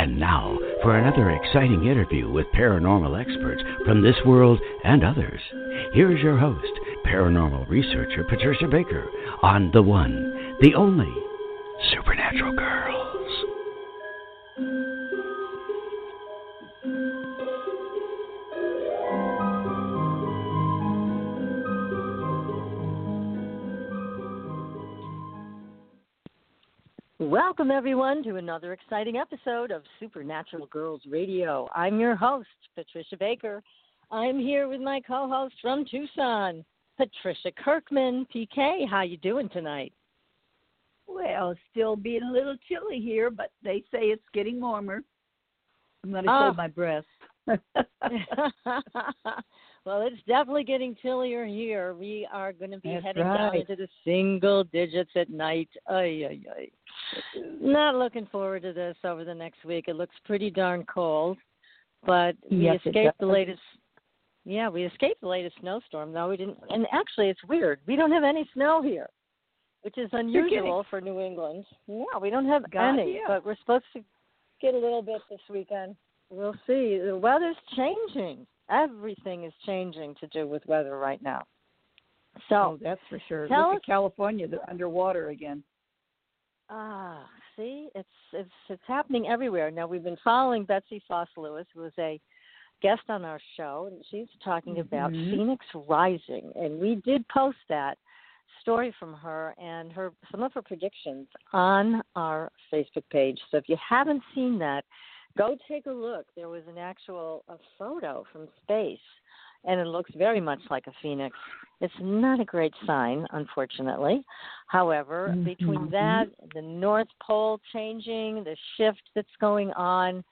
And now for another exciting interview with paranormal experts from this world and others. Here's your host, paranormal researcher Patricia Baker, on the one, the only Welcome, everyone, to another exciting episode of Supernatural Girls Radio. I'm your host, Patricia Baker. I'm here with my co-host from Tucson, Patricia Kirkman. PK, how you doing tonight? Well, still being a little chilly here, but they say it's getting warmer. I'm going to Oh. Ah. hold my breath. well, it's definitely getting chillier here. We are going to be That's heading down into the single digits at night. Ay, ay, ay. Not looking forward to this over the next week. It looks pretty darn cold, but we Yes, escaped the latest. Yeah, we escaped the latest snowstorm. though we didn't. And actually, it's weird. We don't have any snow here, which is unusual for New England. Yeah, we don't have God, any, yeah. but we're supposed to get a little bit this weekend. We'll see. The weather's changing. Everything is changing to do with weather right now. oh, So, that's for sure. Look us- at California, they're underwater again. ah, see, it's it's it's happening everywhere. Now we've been following Betsy Foss Lewis, who was a guest on our show, and she's talking about Mhm. Phoenix Rising, and we did post that story from her and her some of her predictions on our Facebook page. So if you haven't seen that, go take a look. There was an actual a photo from space, and it looks very much like a phoenix. It's not a great sign, unfortunately. However, between Mhm. that, the North Pole changing, the shift that's going on,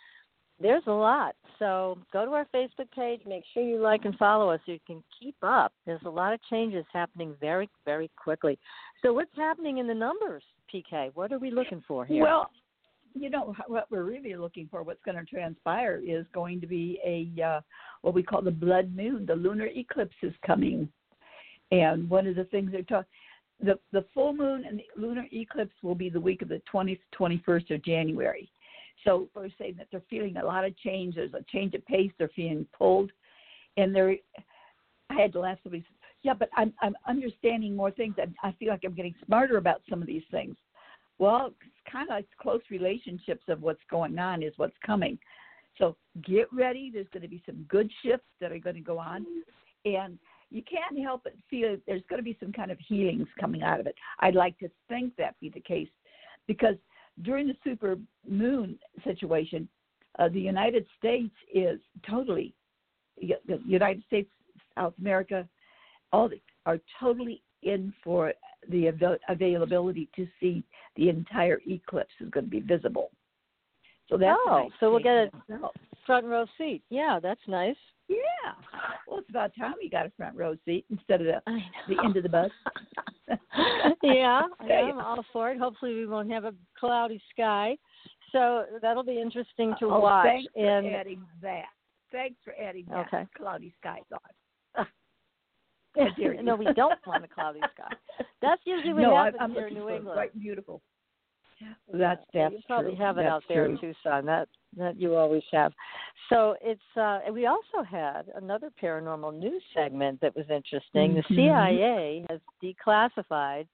there's a lot. So go to our Facebook page, make sure you like and follow us so you can keep up. There's a lot of changes happening very, very quickly. So what's happening in the numbers, PK? What are we looking for here? Well, you know what we're really looking for. What's going to transpire is going to be a uh, what we call the blood moon. The lunar eclipse is coming, and one of the things they're talking. The, the full moon and the lunar eclipse will be the week of the 20th, 21st of January. So we're saying that they're feeling a lot of change. There's a change of pace. They're feeling pulled, and they're. I had to laugh. Somebody "Yeah, but I'm I'm understanding more things. and I feel like I'm getting smarter about some of these things." Well, it's kind of like close relationships of what's going on is what's coming. So get ready. There's going to be some good shifts that are going to go on, and you can't help but feel there's going to be some kind of healings coming out of it. I'd like to think that be the case, because during the super moon situation, uh, the United States is totally the United States, South America, all are totally in for the avail- availability to see the entire eclipse is going to be visible. So that's Oh, nice so we'll get a itself. front row seat. Yeah, that's nice. Yeah. Well, it's about time you got a front row seat instead of the, the end of the bus. yeah, Yeah, I'm all for it. Hopefully, we won't have a cloudy sky, so that'll be interesting to oh, watch. thanks for and adding that. Thanks for adding that. Okay. Cloudy skies on. How no, we don't want a cloudy sky. That's usually what no, happens I'm here in New England. bright and beautiful. That's that's you probably true. have it That's out there true. in Tucson. That that you always have. So it's uh we also had another paranormal news segment that was interesting. The Mhm. CIA has declassified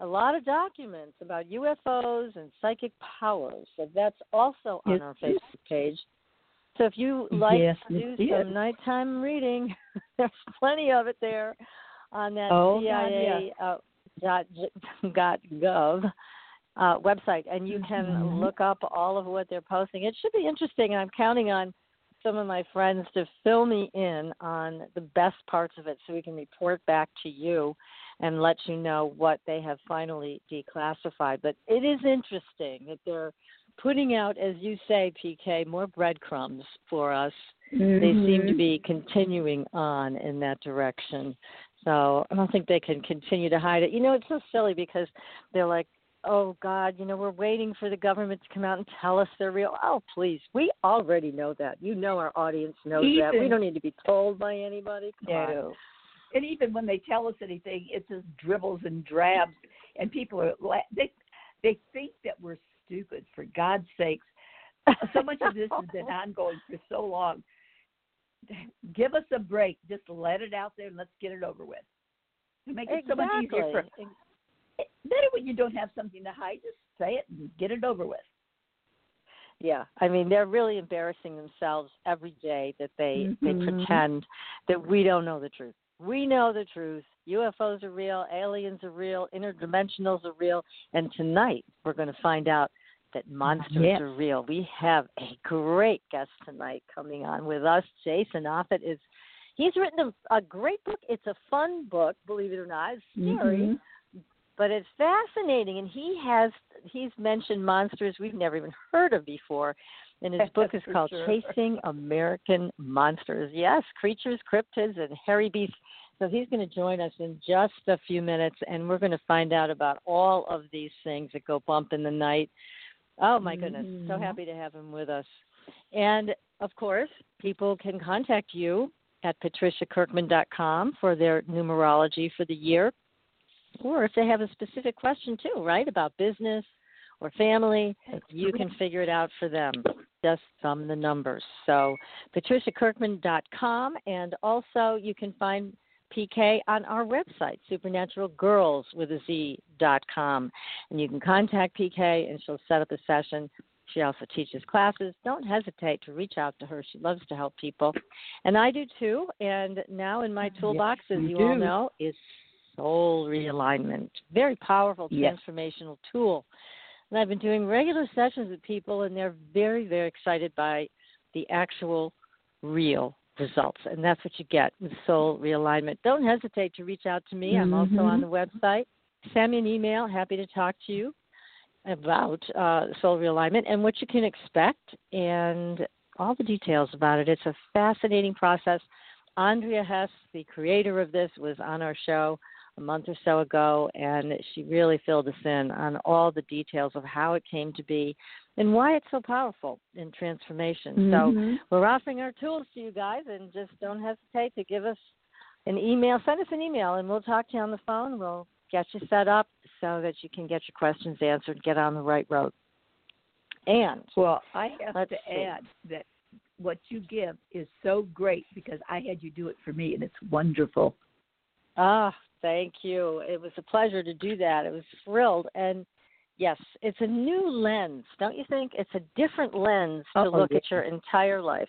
a lot of documents about UFOs and psychic powers. So that's also on Yes, our yes. Facebook page. So if you like Yes, to do is. some nighttime reading, there's plenty of it there on that Oh, God, CIA uh, dot uh, website, and you can Mhm. look up all of what they're posting. It should be interesting, and I'm counting on some of my friends to fill me in on the best parts of it, so we can report back to you and let you know what they have finally declassified. But it is interesting that they're putting out, as you say, PK, more breadcrumbs for us. Mm-hmm. They seem to be continuing on in that direction. So I don't think they can continue to hide it. You know, it's so silly because they're like, oh God, you know, we're waiting for the government to come out and tell us they're real. Oh, please, we already know that. You know, our audience knows that. We don't need to be told by anybody. Come on. And even when they tell us anything, it's just dribbles and drabs, and people are they they think that we're stupid. For God's sakes, so much of this has been ongoing for so long. Give us a break. Just let it out there and let's get it over with. To make it so much easier for Exactly. better when you don't have something to hide. Just say it and get it over with. Yeah, I mean they're really embarrassing themselves every day that they they mm-hmm. pretend that we don't know the truth. We know the truth. UFOs are real, aliens are real, interdimensionals are real, and tonight we're going to find out that monsters Yes. are real. We have a great guest tonight coming on with us. Jason Offutt is he's written a, a great book. It's a fun book, believe it or not. It's scary Mhm. but it's fascinating and he has he's mentioned monsters we've never even heard of before and his book is called sure. chasing american monsters yes creatures cryptids and hairy beasts so he's going to join us in just a few minutes and we're going to find out about all of these things that go bump in the night oh my goodness so Mhm. happy to have him with us and of course people can contact you at patriciakirkman.com for their numerology for the year or if they have a specific question too, right, about business or family, you can figure it out for them. Just sum the numbers. So patriciakirkman.com, and also you can find PK on our website, supernaturalgirls with a Z dot com, and you can contact PK and she'll set up a session. She also teaches classes. Don't hesitate to reach out to her. She loves to help people, and I do too. And now in my toolbox, as you you all know, is soul realignment. Very powerful Yes. transformational tool. And I've been doing regular sessions with people, and they're very, very excited by the actual real results. And that's what you get with soul realignment. Don't hesitate to reach out to me. I'm also on the website. Send me an email. Happy to talk to you about uh, soul realignment and what you can expect and all the details about it. It's a fascinating process. Andrea Hess, the creator of this, was on our show a month or so ago, and she really filled us in on all the details of how it came to be and why it's so powerful in transformation. So Mhm. we're offering our tools to you guys, and just don't hesitate to give us an email. Send us an email, and we'll talk to you on the phone. We'll get you set up so that you can get your questions answered, get on the right road. And Well, I have to see. add that what you give is so great because I had you do it for me, and it's wonderful. Ah, thank you. It was a pleasure to do that. It was thrilled. And yes, it's a new lens, don't you think? It's a different lens to Oh, look yeah. at your entire life.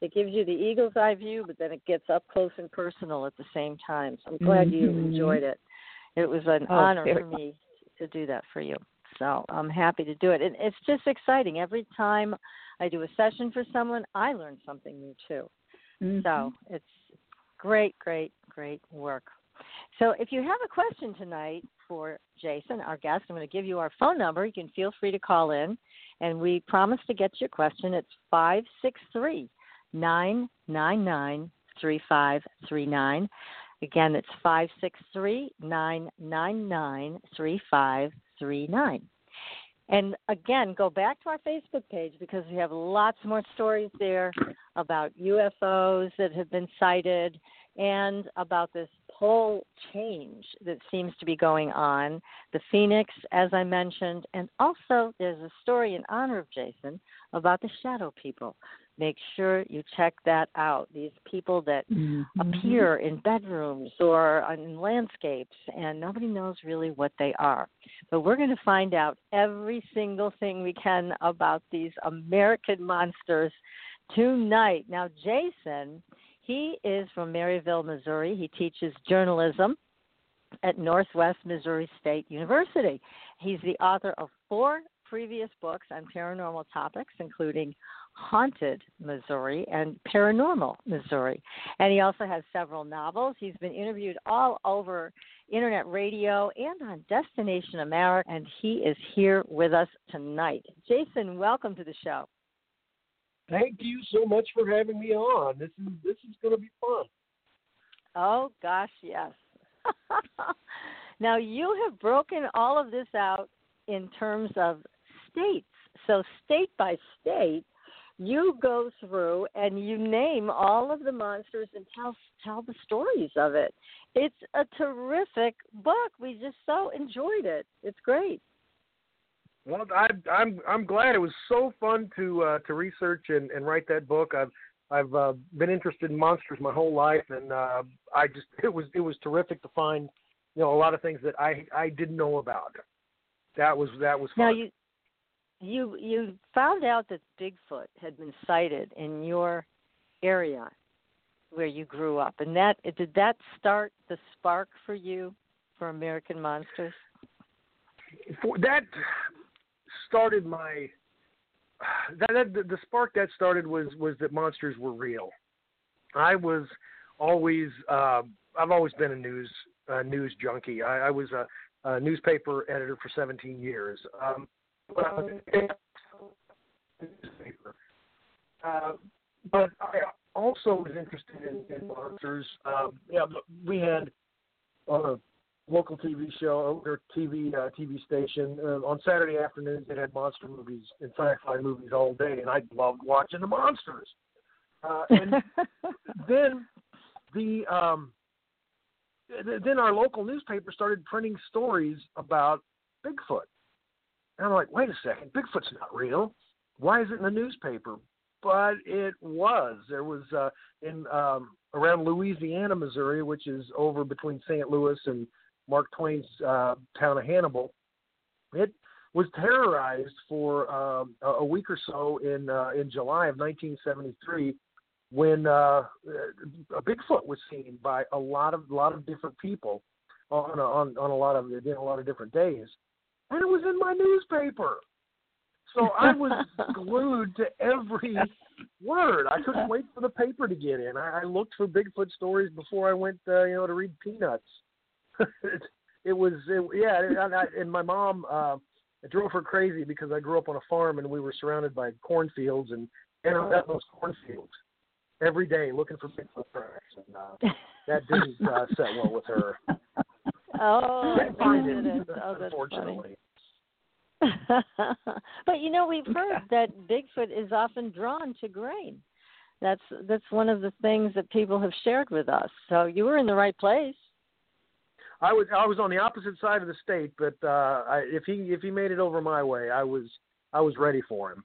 It gives you the eagle's eye view, but then it gets up close and personal at the same time. So I'm glad you Mhm. enjoyed it. It was an Oh, honor for me to do that for you. So I'm happy to do it. And it's just exciting. Every time I do a session for someone, I learn something new too. Mhm. So it's great, great, great work. So if you have a question tonight for Jason, our guest, I'm going to give you our phone number. You can feel free to call in, and we promise to get your question. It's 563 999 3539. Again, it's 563 999 3539. And again, go back to our Facebook page because we have lots more stories there about UFOs that have been sighted and about this pole change that seems to be going on. The Phoenix, as I mentioned, and also there's a story in honor of Jason about the shadow people. Make sure you check that out. These people that Mhm. appear in bedrooms or in landscapes, and nobody knows really what they are. But we're going to find out every single thing we can about these American monsters tonight. Now, Jason, he is from Maryville, Missouri. He teaches journalism at Northwest Missouri State University. He's the author of four previous books on paranormal topics, including Haunted Missouri and Paranormal Missouri. And he also has several novels. He's been interviewed all over internet radio, and on Destination America. And he is here with us tonight. Jason, welcome to the show. Thank you so much for having me on. This is this is going to be fun. Oh gosh, yes. now you have broken all of this out in terms of states. So state by state, you go through and you name all of the monsters and tell tell the stories of it. It's a terrific book. We just so enjoyed it. It's great. Well, I, I'm I'm glad it was so fun to uh, to research and, and write that book. I've I've uh, been interested in monsters my whole life, and uh, I just it was it was terrific to find you know a lot of things that I I didn't know about. That was that was fun. Now you you you found out that Bigfoot had been sighted in your area where you grew up, and that did that start the spark for you for American Monsters? For, that started my that, that the, spark that started was was that monsters were real. I was always uh, I've always been a news uh, news junkie. I, I was a, a newspaper editor for 17 years. Um, newspaper. Uh, but I also was interested in, in monsters. Um, yeah, we had on a local TV show or TV uh, TV station uh, on Saturday afternoons. They had monster movies and sci-fi movies all day, and I loved watching the monsters. Uh, and then the um, then our local newspaper started printing stories about Bigfoot. And I'm like, wait a second, Bigfoot's not real. Why is it in the newspaper? But it was. There was uh, in um, around Louisiana, Missouri, which is over between St. Louis and Mark Twain's uh, town of Hannibal. It was terrorized for um, a week or so in uh, in July of 1973 when uh, a Bigfoot was seen by a lot of a lot of different people on a, on on a lot of again a lot of different days and it was in my newspaper. So I was glued to every word. I couldn't wait for the paper to get in. I, I looked for Bigfoot stories before I went, uh, you know, to read Peanuts. it, it was, it, yeah, and, I, and my mom, uh, it drove her crazy because I grew up on a farm and we were surrounded by cornfields and and I was those cornfields every day looking for Bigfoot tracks, and uh, that didn't uh, set well with her. Oh, find it. Oh, unfortunately. but you know, we've heard that Bigfoot is often drawn to grain. That's that's one of the things that people have shared with us. So you were in the right place. I was I was on the opposite side of the state, but uh I, if he if he made it over my way, I was I was ready for him.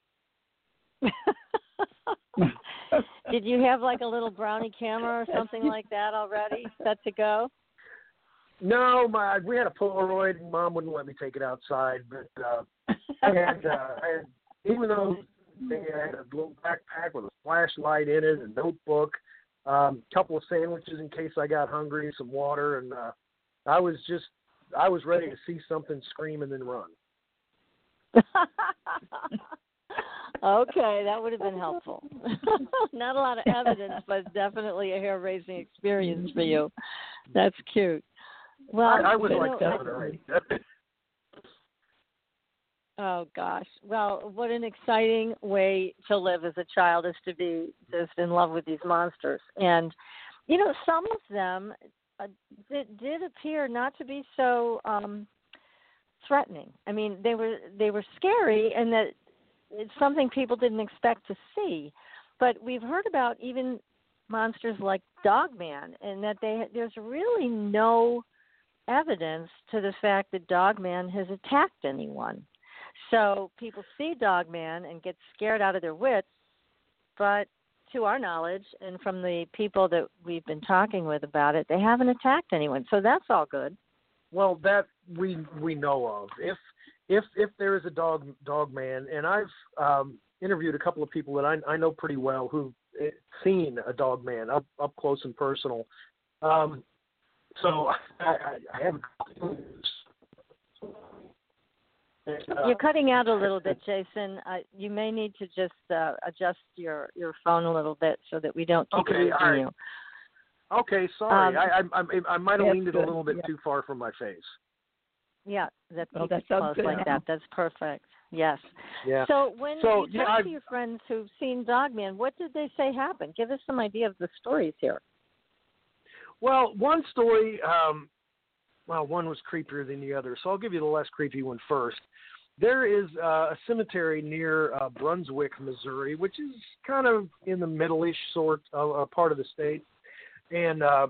Did you have like a little brownie camera or something like that already set to go? No, my we had a Polaroid. and Mom wouldn't let me take it outside, but uh, I had, uh, I had even though they had a little backpack with a flashlight in it, a notebook, a um, couple of sandwiches in case I got hungry, some water, and uh, I was just I was ready to see something scream and then run. okay, that would have been helpful. Not a lot of evidence, but definitely a hair raising experience for you. That's cute. Well, I, I was like know, seven or eight. oh gosh. Well, what an exciting way to live as a child is to be just in love with these monsters. And you know, some of them uh, did, did appear not to be so um threatening. I mean, they were they were scary and that it's something people didn't expect to see. But we've heard about even monsters like Dogman and that they there's really no evidence to the fact that Dogman has attacked anyone. So people see Dogman and get scared out of their wits, but to our knowledge and from the people that we've been talking with about it, they haven't attacked anyone. So that's all good. Well, that we we know of. If if if there is a dog dog man, and I've um, interviewed a couple of people that I, I know pretty well who've eh, seen a dog man up up close and personal. Um, so I, I, I have. Uh, You're cutting out a little bit, Jason. Uh, you may need to just uh, adjust your your phone a little bit so that we don't keep okay, losing right. you. Okay, sorry. Um, I, I I I might have that's leaned it a little bit yeah. too far from my face. Yeah, that Well, keep that it sounds close good like that. That's perfect. Yes. Yeah. So when So, you yeah, talk I- to your friends who've seen Dogman, what did they say happened? Give us some idea of the stories here. Well, one story, um, well, one was creepier than the other, so I'll give you the less creepy one first. There is uh, a cemetery near uh, Brunswick, Missouri, which is kind of in the middle-ish sort of uh, part of the state. And uh,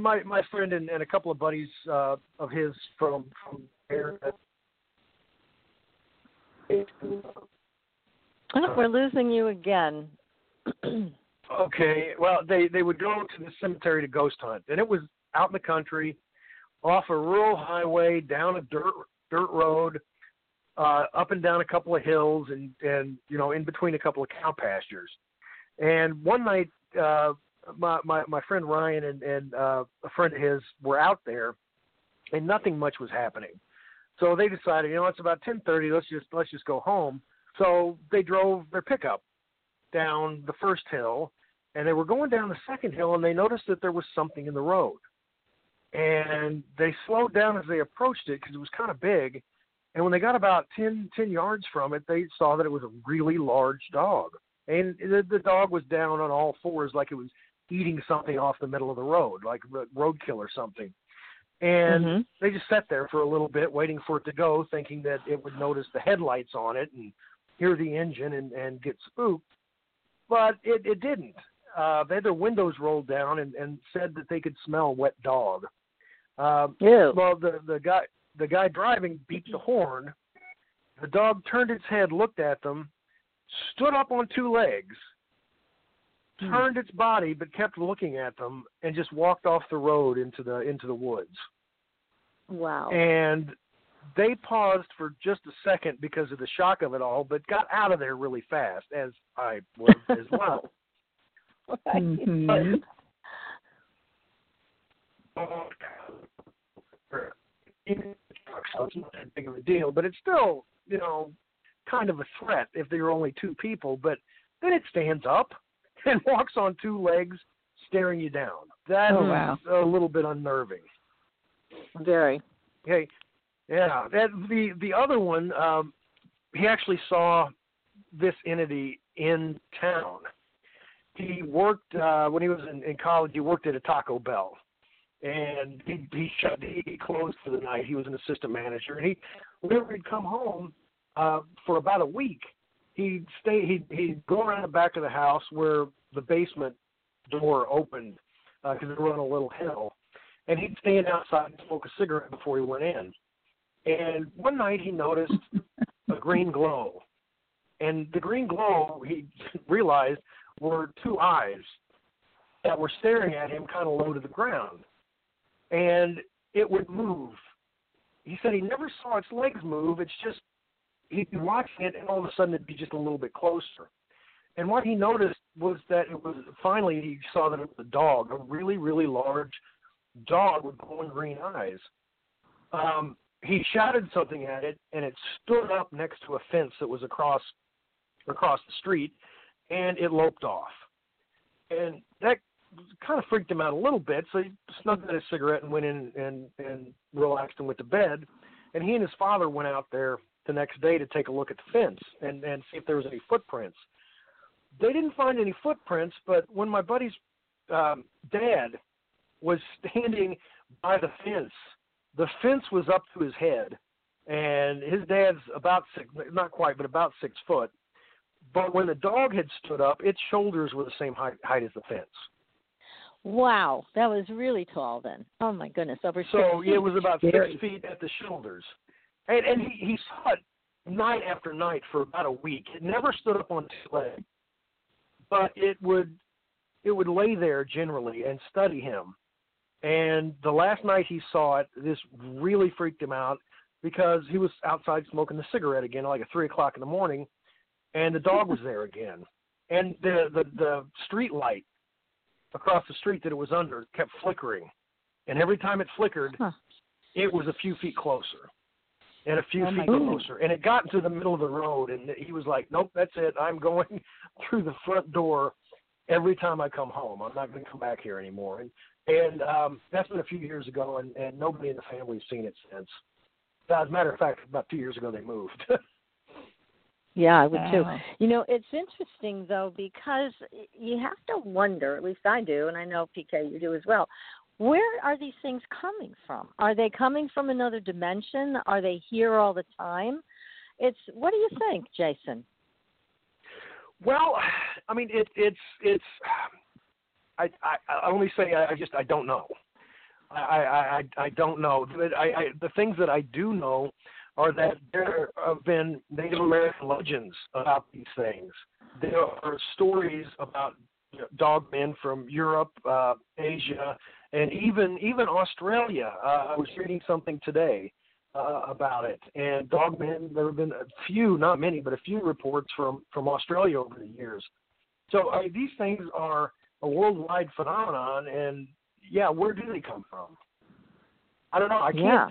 my my friend and, and a couple of buddies uh, of his from from there. Oh, we're losing you again. Okay, well, they they would go to the cemetery to ghost hunt, and it was out in the country, off a rural highway, down a dirt dirt road, uh, up and down a couple of hills, and and you know in between a couple of cow pastures. And one night, uh, my my my friend Ryan and and uh, a friend of his were out there, and nothing much was happening. So they decided, you know, it's about ten thirty. Let's just let's just go home. So they drove their pickup down the first hill and they were going down the second hill and they noticed that there was something in the road. And they slowed down as they approached it because it was kind of big and when they got about ten ten yards from it they saw that it was a really large dog. And the, the dog was down on all fours like it was eating something off the middle of the road like roadkill or something. And Mhm. they just sat there for a little bit waiting for it to go thinking that it would notice the headlights on it and hear the engine and and get spooked. But it it didn't uh they had their windows rolled down and and said that they could smell wet dog um Ew. well the the guy the guy driving beat the horn the dog turned its head looked at them stood up on two legs Hmm. turned its body but kept looking at them and just walked off the road into the into the woods Wow. and they paused for just a second because of the shock of it all, but got out of there really fast, as I was as well. Mhm. So it's not that big of a deal, but it's still, you know, kind of a threat if there are only two people. But then it stands up and walks on two legs, staring you down. That is Oh, wow. a little bit unnerving. Very. Okay, yeah. That the the other one, um, he actually saw this entity in town. He worked uh, when he was in, in college. He worked at a Taco Bell, and he he shut he closed for the night. He was an assistant manager, and he whenever he'd come home uh, for about a week, he'd stay. He'd he'd go around the back of the house where the basement door opened because they were on a little hill, and he'd stand outside and smoke a cigarette before he went in. And one night he noticed a green glow, and the green glow he realized were two eyes that were staring at him kind of low to the ground, and it would move. He said he never saw its legs move. It's just he'd be watching it, and all of a sudden it'd be just a little bit closer. And what he noticed was that it was finally he saw that it was a dog, a really, really large dog with glowing green eyes. Um, he shouted something at it, and it stood up next to a fence that was across across the street, and it loped off. And that kind of freaked him out a little bit, so he snuck out his cigarette and went in and and relaxed and went to bed. And he and his father went out there the next day to take a look at the fence and and see if there was any footprints. They didn't find any footprints, but when my buddy's um, dad was standing by the fence, the fence was up to his head, and his dad's about six, not quite, but about six foot. But when the dog had stood up, its shoulders were the same height, height as the fence. Wow. That was really tall then. Oh my goodness. Over So six it was about Scary. six feet at the shoulders, and and he, he saw it night after night for about a week. It never stood up on two legs, but it would it would lay there generally and study him. And the last night he saw it, this really freaked him out because he was outside smoking a cigarette again, like at three o'clock in the morning, and the dog was there again, and the the the street light across the street that it was under kept flickering, and every time it flickered, Huh. it was a few feet closer, and a few Oh, feet closer, and it got into the middle of the road, and he was like, "Nope, that's it. I'm going through the front door." every time I come home. I'm not going to come back here anymore. And and um, that's been a few years ago, and, and nobody in the family's seen it since. As a matter of fact, about two years ago they moved. Yeah, I would too. Wow. You know, it's interesting though because you have to wonder, at least I do, and I know PK you do as well. Where are these things coming from? Are they coming from another dimension? Are they here all the time? It's what do you think, Jason? Well, I mean, it, it's it's. I, I I only say I, I just I don't know. I I I, I don't know. But I, I the things that I do know are that there have been Native American legends about these things. There are stories about know, dogmen from Europe, uh, Asia, and even even Australia. Uh, I was reading something today uh, about it, and dogmen. There have been a few, not many, but a few reports from from Australia over the years. So I mean, these things are a worldwide phenomenon, and yeah, where do they come from? I don't know. I can't. Yeah.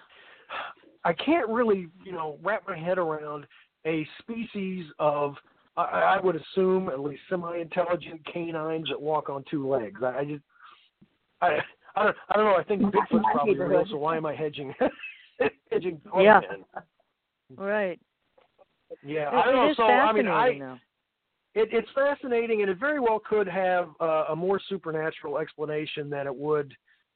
I can't really, you know, wrap my head around a species of, I, I would assume, at least semi-intelligent canines that walk on two legs. I, I just, I, I don't, I don't know. I think Bigfoot's probably real. So why am I hedging? hedging Yeah. Right. Yeah, It- I don't know. So I mean, I, though. it, it's fascinating, and it very well could have uh, a more supernatural explanation than it would,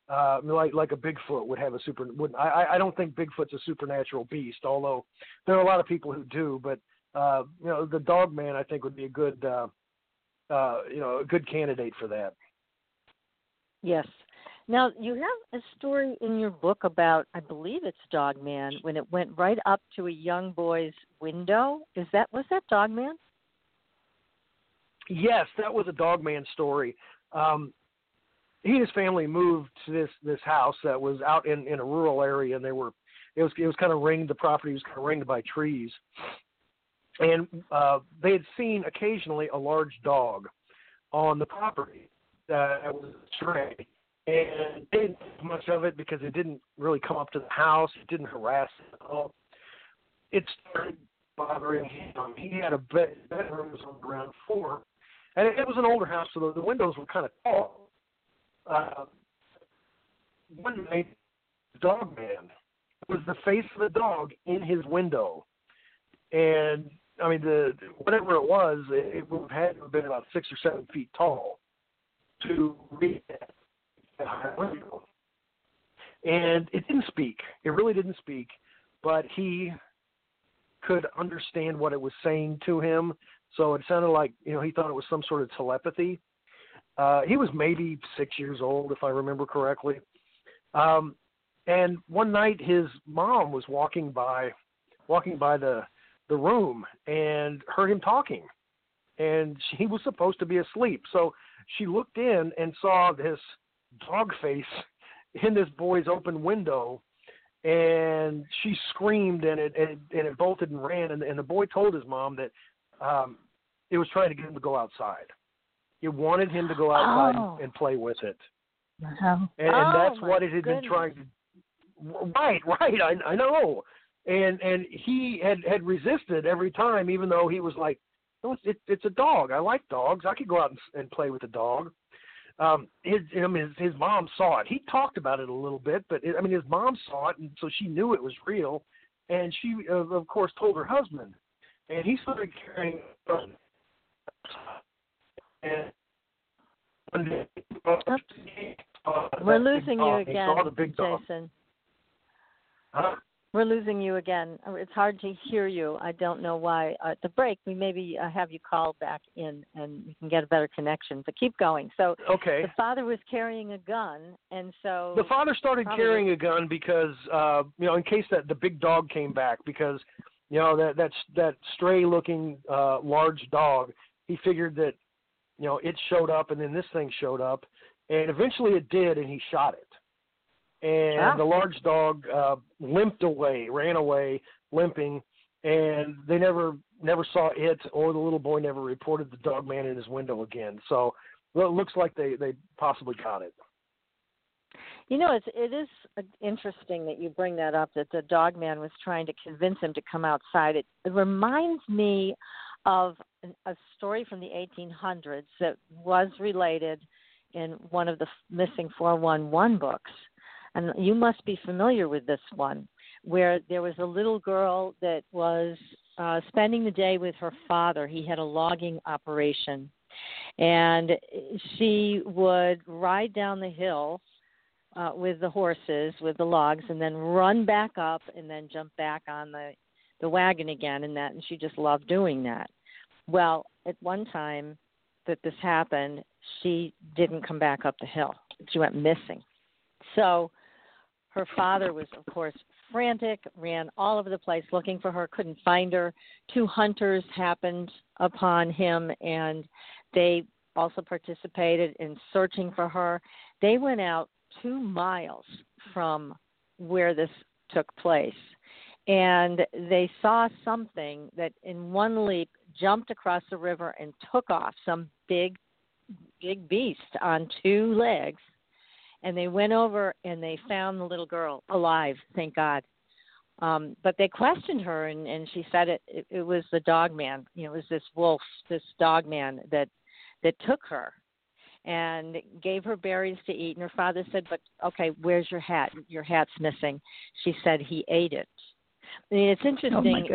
uh, like like a Bigfoot would have a super. Would I? I- I don't think Bigfoot's a supernatural beast, although there are a lot of people who do. But uh, you know, the Dog Man, I think, would be a good, uh, uh, you know, a good candidate for that. Yes. Now you have a story in your book about, I believe it's Dog Man, when it went right up to a young boy's window. Is that was that Dog Man? Yes, that was a Dog Man story. Um, he and his family moved to this this house that was out in in a rural area, and they were it was it was kind of ringed. The property was kind of ringed by trees, and uh, they had seen occasionally a large dog on the property that was stray. And they didn't think much of it because it didn't really come up to the house. It didn't harass it at all. It started bothering him. He had a bed, bedroom was on ground floor, and it, it was an older house, so the, the windows were kind of tall. Uh, one night, dog man was the face of a dog in his window, and I mean the whatever it was, it, it would have had to have been about six or seven feet tall to reach that window. And it didn't speak. It really didn't speak, but he could understand what it was saying to him. So it sounded like you know he thought it was some sort of telepathy. Uh, he was maybe six years old, if I remember correctly. Um, and one night, his mom was walking by, walking by the the room, and heard him talking. And he was supposed to be asleep, so she looked in and saw this dog face in this boy's open window and she screamed and it and, and it bolted and ran and, and the boy told his mom that um it was trying to get him to go outside it wanted him to go outside Oh. and, and play with it. Wow. and, and Oh, that's what it had goodness. been trying to right right i i know. And and he had had resisted every time even though he was like no, it's, it, it's a dog. I like dogs. I could go out and, and play with a dog. Um his I mean, his his mom saw it. He talked about it a little bit but it, i mean his mom saw it and so she knew it was real. And she uh, of course told her husband. And he started carrying and uh, We're losing you dog. Again, saw the big dog. Jason. Huh? We're losing you again. Uh, It's hard to hear you. I don't know why. Uh, At the break, we maybe uh, have you call back in and we can get a better connection. But keep going. So Okay. the father was carrying a gun, and so The father started Probably. carrying a gun because uh you know in case that the big dog came back because you know that that's that stray looking uh large dog he figured that you know it showed up and then this thing showed up and eventually it did and he shot it and Ah. the large dog uh limped away ran away limping and they never never saw it or the little boy never reported the dog man in his window again so well, it looks like they they possibly got it You know, it's it is interesting that you bring that up. That the dog man was trying to convince him to come outside. It, it reminds me of a story from the 1800s that was related in one of the missing 411 books. And you must be familiar with this one, where there was a little girl that was uh, spending the day with her father. He had a logging operation. And she would ride down the hill uh, with the horses, with the logs, and then run back up and then jump back on the the wagon again and that and she just loved doing that. Well, at one time that this happened, she didn't come back up the hill. She went missing. So her father was of course frantic, ran all over the place looking for her, couldn't find her. Two hunters happened upon him and they also participated in searching for her. They went out 2 miles from where this took place and they saw something that in one leap jumped across the river and took off some big big beast on two legs. And they went over and they found the little girl alive thank god. Um but they questioned her and and she said it it, it was the dog man you know it was this wolf this dog man that that took her and gave her berries to eat. And her father said but okay where's your hat? Your hat's missing. She said he ate it I mean, it's interesting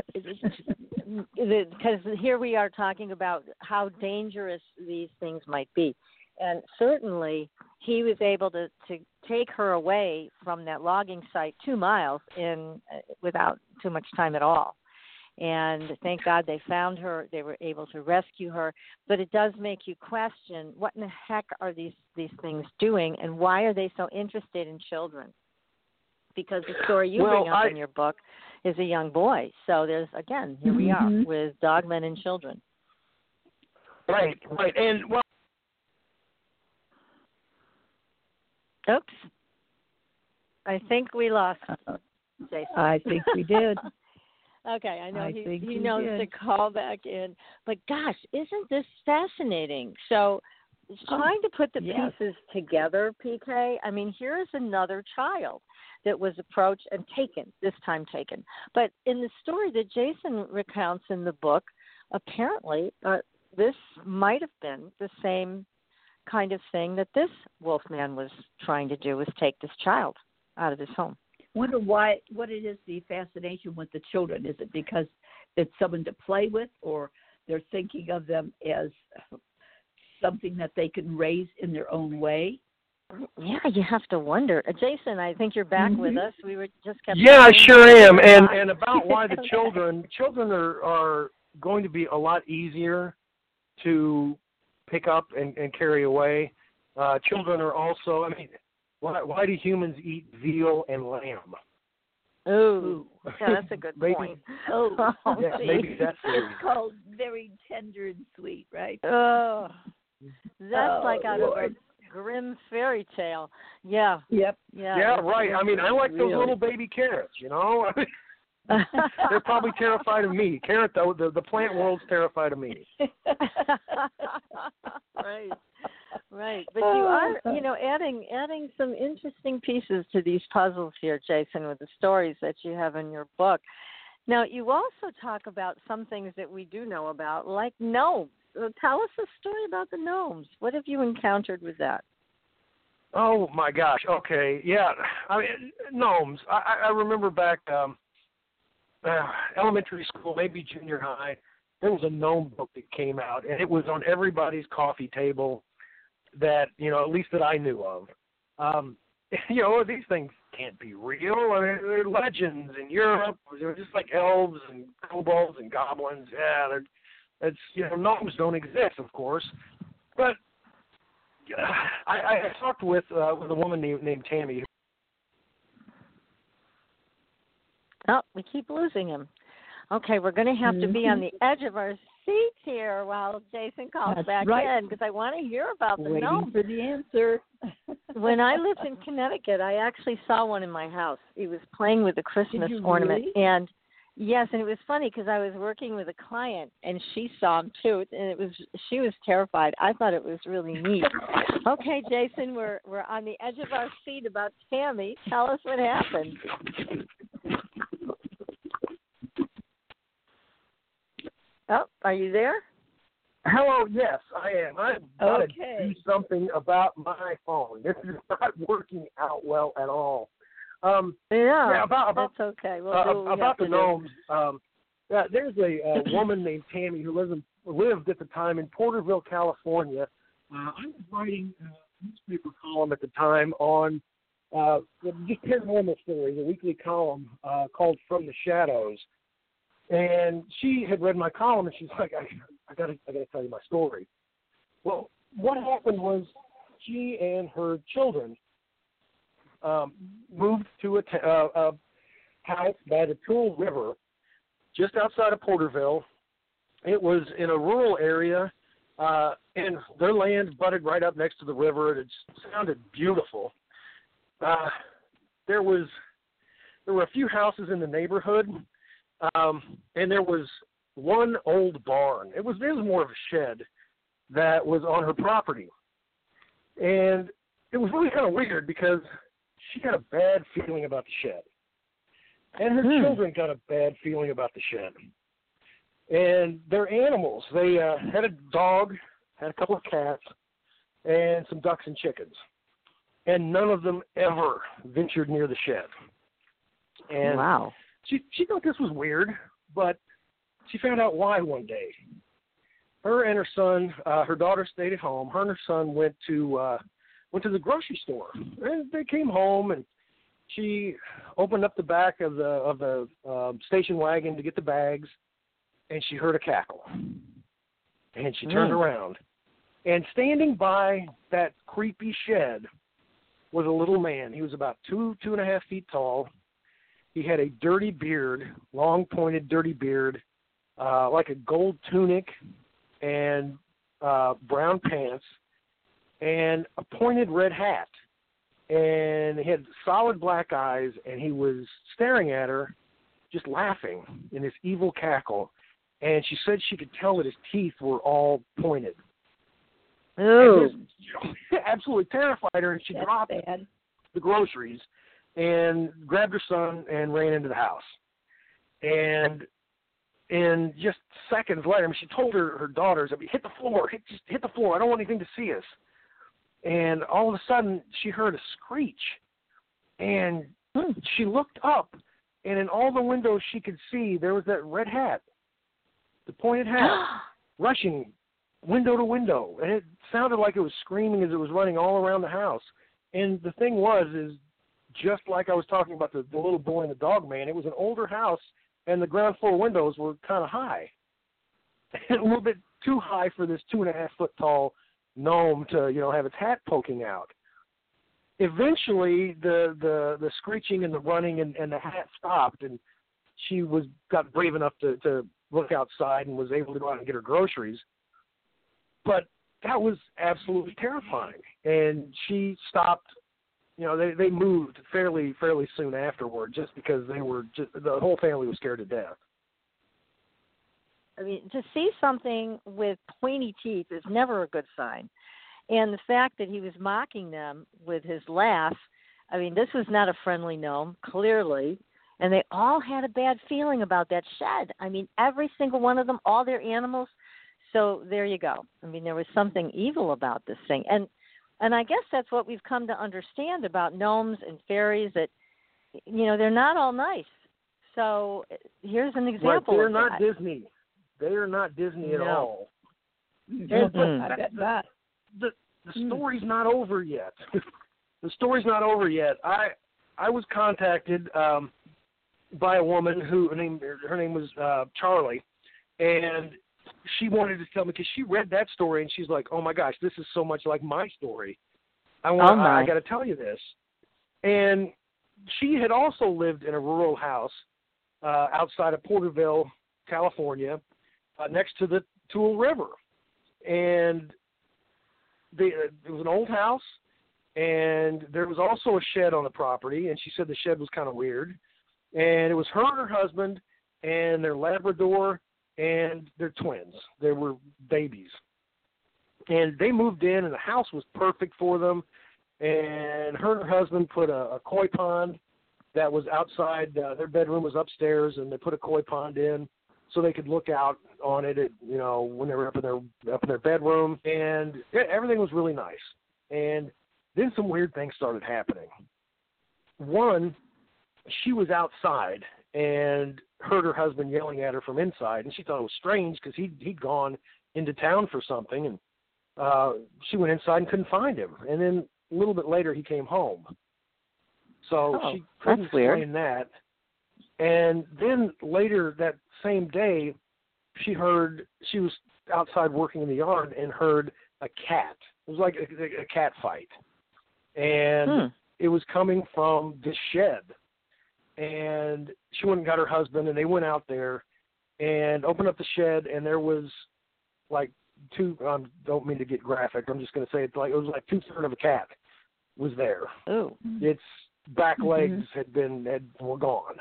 because oh here we are talking about how dangerous these things might be, and certainly he was able to to take her away from that logging site two miles in uh, without too much time at all. And thank God they found her. They were able to rescue her. But it does make you question what in the heck are these these things doing, and why are they so interested in children? Because the story you well, bring up I, in your book is a young boy. So there's again, here we mm-hmm. are with dogmen and children. Right, right, and well. Oops. I think we lost Jason. I think we did. okay, I know I he he we knows did. to call back in. But gosh, isn't this fascinating? So trying to put the yes. pieces together, PK. I mean, here is another child that was approached and taken, this time taken. But in the story that Jason recounts in the book, apparently uh, this might have been the same kind of thing that this wolfman was trying to do was take this child out of his home. Wonder why what it is the fascination with the children. Is it because it's someone to play with or they're thinking of them as something that they can raise in their own way? Yeah, you have to wonder. Uh, Jason, I think you're back mm-hmm. with us. We were just kept. Yeah, I sure am. And and about why the children children are are going to be a lot easier to pick up and, and carry away. Uh, children are also. I mean, why why do humans eat veal and lamb? Oh, yeah, that's a good maybe, point. Oh, oh yeah, maybe that's it's called very tender and sweet, right? Oh, that's Oh, like out Lord. of Grimm fairy tale. Yeah, Yep. yeah. Yeah, right. I mean, I like those Really? little baby carrots. You know, they're probably terrified of me. Carrot, though, the the plant world's terrified of me. right right but you oh, are you know adding adding some interesting pieces to these puzzles here jason with the stories that you have in your book now you also talk about some things that we do know about like gnomes tell us a story about the gnomes what have you encountered with that Oh my gosh. Okay. Yeah. I mean, gnomes. I, I I remember back um, uh, elementary school, maybe junior high. There was a gnome book that came out, and it was on everybody's coffee table. That you know, at least that I knew of. Um, you know, these things can't be real. I mean, they're legends in Europe. They're just like elves and kobolds and goblins. Yeah, they're. It's you know, gnomes don't exist, of course, but I, I talked with uh, with a woman named, named Tammy. oh we keep losing him okay we're going to have to be on the edge of our seats here while jason calls That's back right. in because i want to hear about the Waiting gnomes for the answer. when I lived in Connecticut, I actually saw one in my house. He was playing with a Christmas ornament, really? and yes, and it was funny because I was working with a client, and she saw him too, and it was she was terrified. I thought it was really neat. okay, Jason, we're we're on the edge of our seat about Tammy. Tell us what happened. Oh, are you there? Hello, yes, I am. I've got Okay. to do something about my phone. This is not working out well at all. Um, Yeah, Yeah, about- about- that's okay. We'll uh, we about the gnomes, um, yeah, there's a, a woman named Tammy who lives in, lived at the time in Porterville, California. Uh, I was writing a newspaper column at the time on uh, just paranormal stories, a weekly column uh, called From the Shadows. And she had read my column, and she's like, "I, I gotta, I gotta tell you my story." Well, what happened was she and her children um, moved to a, t- uh, a house by the Tule River, just outside of Porterville. It was in a rural area, uh, and their land butted right up next to the river. and It sounded beautiful. Uh, there was there were a few houses in the neighborhood, um, and there was one old barn. It was it was more of a shed that was on her property, and it was really kind of weird because she got a bad feeling about the shed, and her Hmm. children got a bad feeling about the shed. And their animals, they uh, had a dog, had a couple of cats, and some ducks and chickens, and none of them ever ventured near the shed. And wow. she she thought this was weird, but she found out why one day. Her and her son, uh, her daughter stayed at home. Her and her son went to uh, went to the grocery store, and they came home and she opened up the back of the of the um, station wagon to get the bags, and she heard a cackle, and she turned Mm. around, and standing by that creepy shed was a little man. He was about two two and a half feet tall. He had a dirty beard, long pointed dirty beard, uh, like a gold tunic and uh, brown pants, and a pointed red hat. And he had solid black eyes, and he was staring at her, just laughing in this evil cackle. And she said she could tell that his teeth were all pointed. And oh. absolutely terrified her, and she That's dropped bad. the groceries and grabbed her son and ran into the house. And in just seconds later, I mean, she told her her daughters, "I mean, hit the floor, hit just hit the floor. I don't want anything to see us." And all of a sudden, she heard a screech, and hmm. she looked up, and in all the windows she could see, there was that red hat, the pointed hat, rushing window to window, and it sounded like it was screaming as it was running all around the house. And the thing was, is just like I was talking about the, the little boy and the dog man. It was an older house, and the ground floor windows were kind of high, a little bit too high for this two and a half foot tall gnome to you know have its hat poking out. Eventually, the the the screeching and the running and, and the hat stopped, and she was got brave enough to to look outside and was able to go out and get her groceries. But that was absolutely terrifying, and she stopped you know they they moved fairly fairly soon afterward just because they were just the whole family was scared to death I mean, to see something with pointy teeth is never a good sign. And the fact that he was mocking them with his laugh, I mean, this was not a friendly gnome, clearly. And they all had a bad feeling about that shed. I mean, every single one of them, all their animals. So there you go. I mean, there was something evil about this thing. And and I guess that's what we've come to understand about gnomes and fairies that you know, they're not all nice. So here's an right example they're of not that. disney they are not disney at No. all. I bet not. the the Hmm. story's not over yet the story's not over yet i i was contacted um by a woman who her name her name was uh charlie and she wanted to tell me because she read that story and she's like oh my gosh this is so much like my story i want Oh. I, I got to tell you this and she had also lived in a rural house uh outside of porterville california uh, next to the tule river. And the, it was an old house and there was also a shed on the property and she said the shed was kind of weird. And it was her and her husband and their labrador and their twins. They were babies. And they moved in and the house was perfect for them. And her and her husband put a, a koi pond that was outside uh, their bedroom was upstairs and they put a koi pond in so they could look out on it. At, you know, when they were up in their up in their bedroom, and yeah, everything was really nice. And then some weird things started happening. One, she was outside and heard her husband yelling at her from inside, and she thought it was strange because he'd he'd gone into town for something, and uh, she went inside and couldn't find him. And then a little bit later, he came home. So Oh, she couldn't that's weird. explain that. And then later that same day, she heard she was outside working in the yard and heard a cat. It was like a, a cat fight, and Hmm. it was coming from this shed. And she went and got her husband, and they went out there and opened up the shed, and there was like two. I um, don't mean to get graphic. I'm just going to say it's like it was like two thirds of a cat was there. Ooh. Its back Mhm. legs had been had were gone.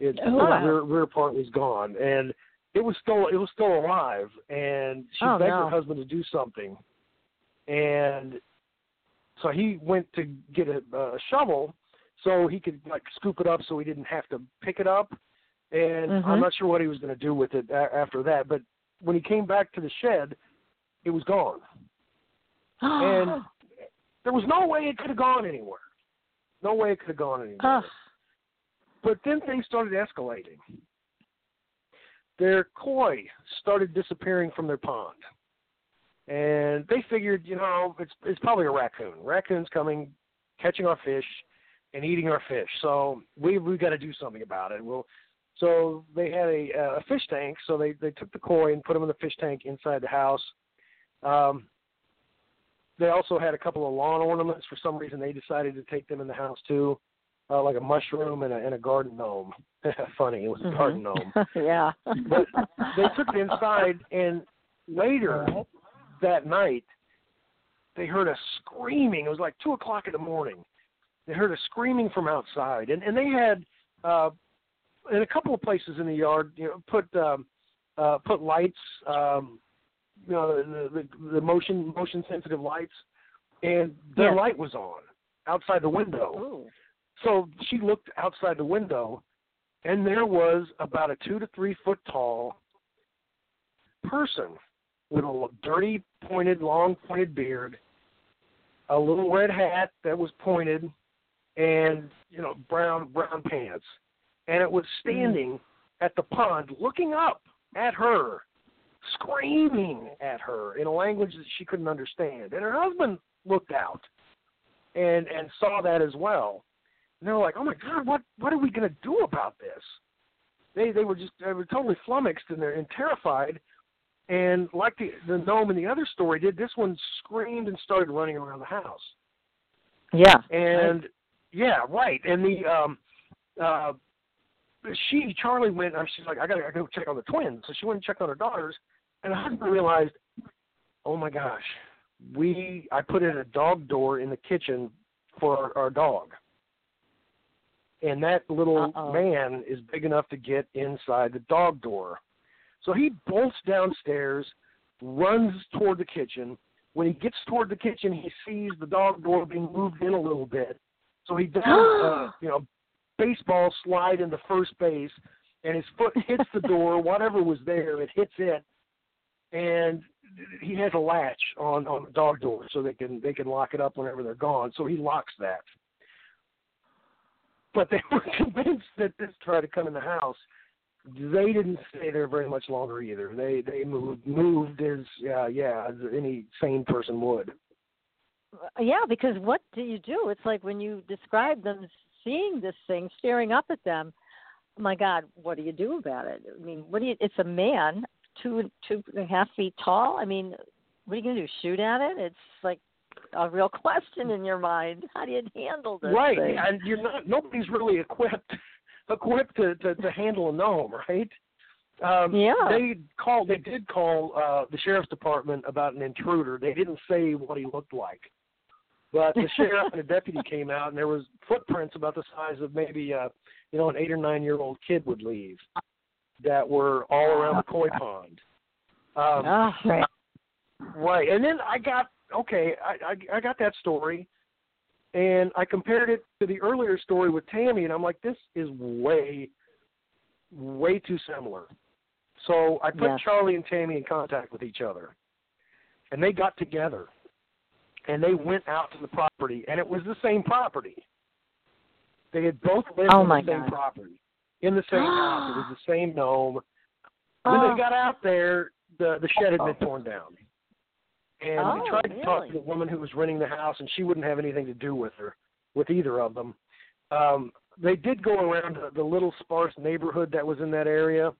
Its Oh, wow. rear, rear part was gone, and it was still it was still alive. And she Oh, begged no. her husband to do something, and so he went to get a, a shovel so he could like scoop it up so he didn't have to pick it up. And Mhm. I'm not sure what he was going to do with it a- after that, but when he came back to the shed, it was gone. And there was no way it could have gone anywhere. No way it could have gone anywhere. Ugh. But then things started escalating. Their koi started disappearing from their pond. And they figured, you know, it's it's probably a raccoon. Raccoon's coming, catching our fish and eating our fish. So we we got to do something about it. Well, so they had a a fish tank, so they they took the koi and put them in the fish tank inside the house. Um they also had a couple of lawn ornaments. For some reason, they decided to take them in the house too, uh, like a mushroom and a, and a garden gnome. Funny, it was a Mhm. garden gnome. yeah. But they took it inside, and later that night, they heard a screaming. It was like two o'clock in the morning. They heard a screaming from outside, and and they had uh, in a couple of places in the yard, you know, put um, uh, put lights, um, you know, the, the the motion motion sensitive lights, and their Yes. light was on outside the window. Ooh. So she looked outside the window, and there was about a two to three foot tall person with a dirty, pointed, long pointed beard, a little red hat that was pointed, and you know brown brown pants, and it was hmm. standing at the pond, looking up at her, screaming at her in a language that she couldn't understand, and her husband looked out, and and saw that as well. And they were like, "Oh my God, what what are we going to do about this?" They they were just they were totally flummoxed and they're and terrified. And like the the gnome in the other story did, this one screamed and started running around the house. Yeah. And yeah, right. And the um uh she Charlie went. uh, She's like, I gotta, I gotta go check on the twins. So she went and checked on her daughters, and her husband realized, oh my gosh, we I put in a dog door in the kitchen for our, our dog, and that little Uh-oh. man is big enough to get inside the dog door. So he bolts downstairs, runs toward the kitchen. When he gets toward the kitchen, he sees the dog door being moved in a little bit. So he does, uh, you know, baseball slide into first base, and his foot hits the door. Whatever was there, it hits it, and he has a latch on on the dog door, so they can they can lock it up whenever they're gone. So he locks that. But they were convinced that this tried to come in the house. They didn't stay there very much longer either. They they moved moved as yeah yeah as any sane person would. Yeah, because what do you do? It's like when you describe them seeing this thing, staring up at them. My God, what do you do about it? I mean, what do you? It's a man, two two and a half feet tall. I mean, what are you gonna do? Shoot at it? It's like a real question in your mind. How do you handle this? right, thing? and you're not. Nobody's really equipped equipped to to, to handle a gnome, right? Um, Yeah. They called. They did call uh, the sheriff's department about an intruder. They didn't say what he looked like, but the sheriff and a deputy came out, and there was footprints about the size of maybe uh, you know an eight or nine year old kid would leave that were all around the koi pond. Um, Ah, Right. Right, and then I got okay. I, I I got that story, and I compared it to the earlier story with Tammy, and I'm like, this is way, way too similar. So I put Yes. Charlie and Tammy in contact with each other, and they got together, and they went out to the property, and it was the same property. They had both lived Oh, on the same God. property, in the same house. It was the same gnome. When Oh. they got out there, the the shed had been torn down. And Oh, we tried to talk to the woman who was renting the house, and she wouldn't have anything to do with her, with either of them. Um, they did go around the, the little sparse neighborhood that was in that area,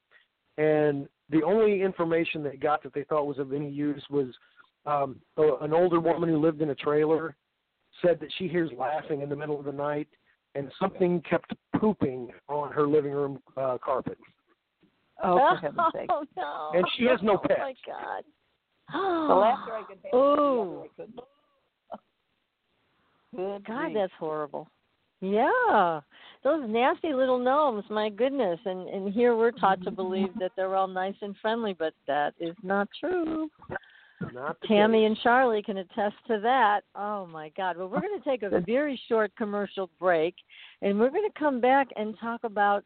and the only information they got that they thought was of any use was um, an older woman who lived in a trailer said that she hears laughing in the middle of the night, and something kept pooping on her living room uh, carpet. Oh, for heaven's sake. Oh no! And she has no pets. Oh my God! The laughter I could handle. the Ooh. I couldn't. Good God, grief. that's horrible. Yeah, those nasty little gnomes. My goodness, and and here we're taught to believe that they're all nice and friendly, but that is not true. Not Tammy case. and Charlie can attest to that. Oh my God! Well, we're going to take a very short commercial break, and we're going to come back and talk about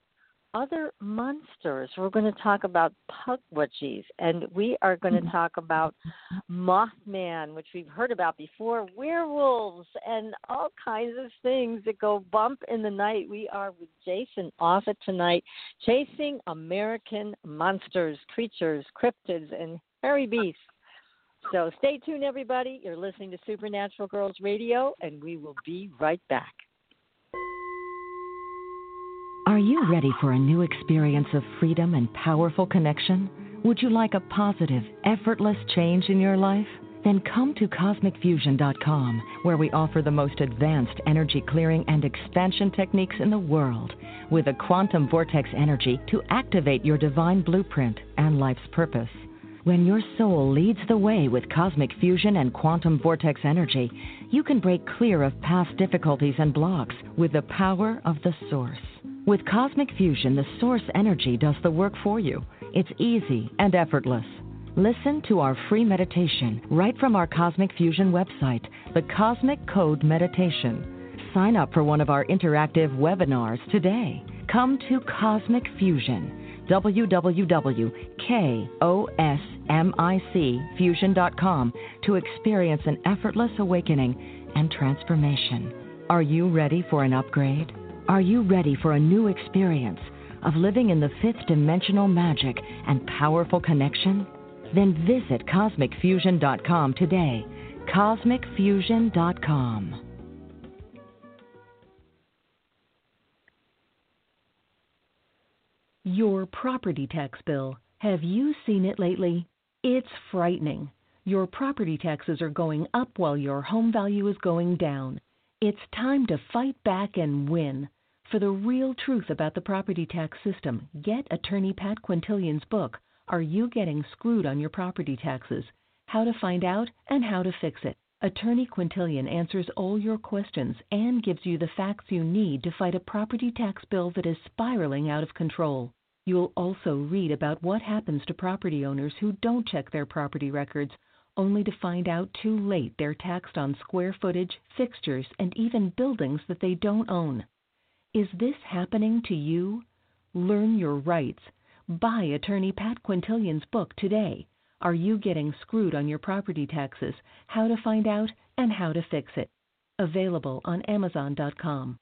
other monsters. We're going to talk about pukwudgies, and we are going to mm-hmm. talk about Mothman, which we've heard about before, werewolves, and all kinds of things that go bump in the night. We are with Jason Offutt tonight, chasing American monsters, creatures, cryptids, and hairy beasts. So stay tuned, everybody. You're listening to Supernatural Girls Radio, and we will be right back. Are you ready for a new experience of freedom and powerful connection? Would you like a positive, effortless change in your life? Then come to CosmicFusion.com, where we offer the most advanced energy clearing and expansion techniques in the world, with a quantum vortex energy to activate your divine blueprint and life's purpose. When your soul leads the way with cosmic fusion and quantum vortex energy, you can break clear of past difficulties and blocks with the power of the source. With cosmic fusion, the source energy does the work for you. It's easy and effortless. Listen to our free meditation right from our Cosmic Fusion website, the Cosmic Code Meditation. Sign up for one of our interactive webinars today. Come to Cosmic Fusion www.cosmicfusion.com to experience an effortless awakening and transformation. Are you ready for an upgrade? Are you ready for a new experience of living in the fifth dimensional magic and powerful connection? Then visit CosmicFusion.com today. CosmicFusion.com. Your property tax bill. Have you seen it lately? It's frightening. Your property taxes are going up while your home value is going down. It's time to fight back and win. For the real truth about the property tax system, get attorney Pat Quintilian's book, Are You Getting Screwed on Your Property Taxes? How to Find Out and How to Fix It. Attorney Quintilian answers all your questions and gives you the facts you need to fight a property tax bill that is spiraling out of control. You'll also read about what happens to property owners who don't check their property records, only to find out too late they're taxed on square footage, fixtures, and even buildings that they don't own. Is this happening to you? Learn your rights. Buy attorney Pat Quintilian's book today. Are you getting screwed on your property taxes? How to find out and how to fix it. Available on Amazon.com.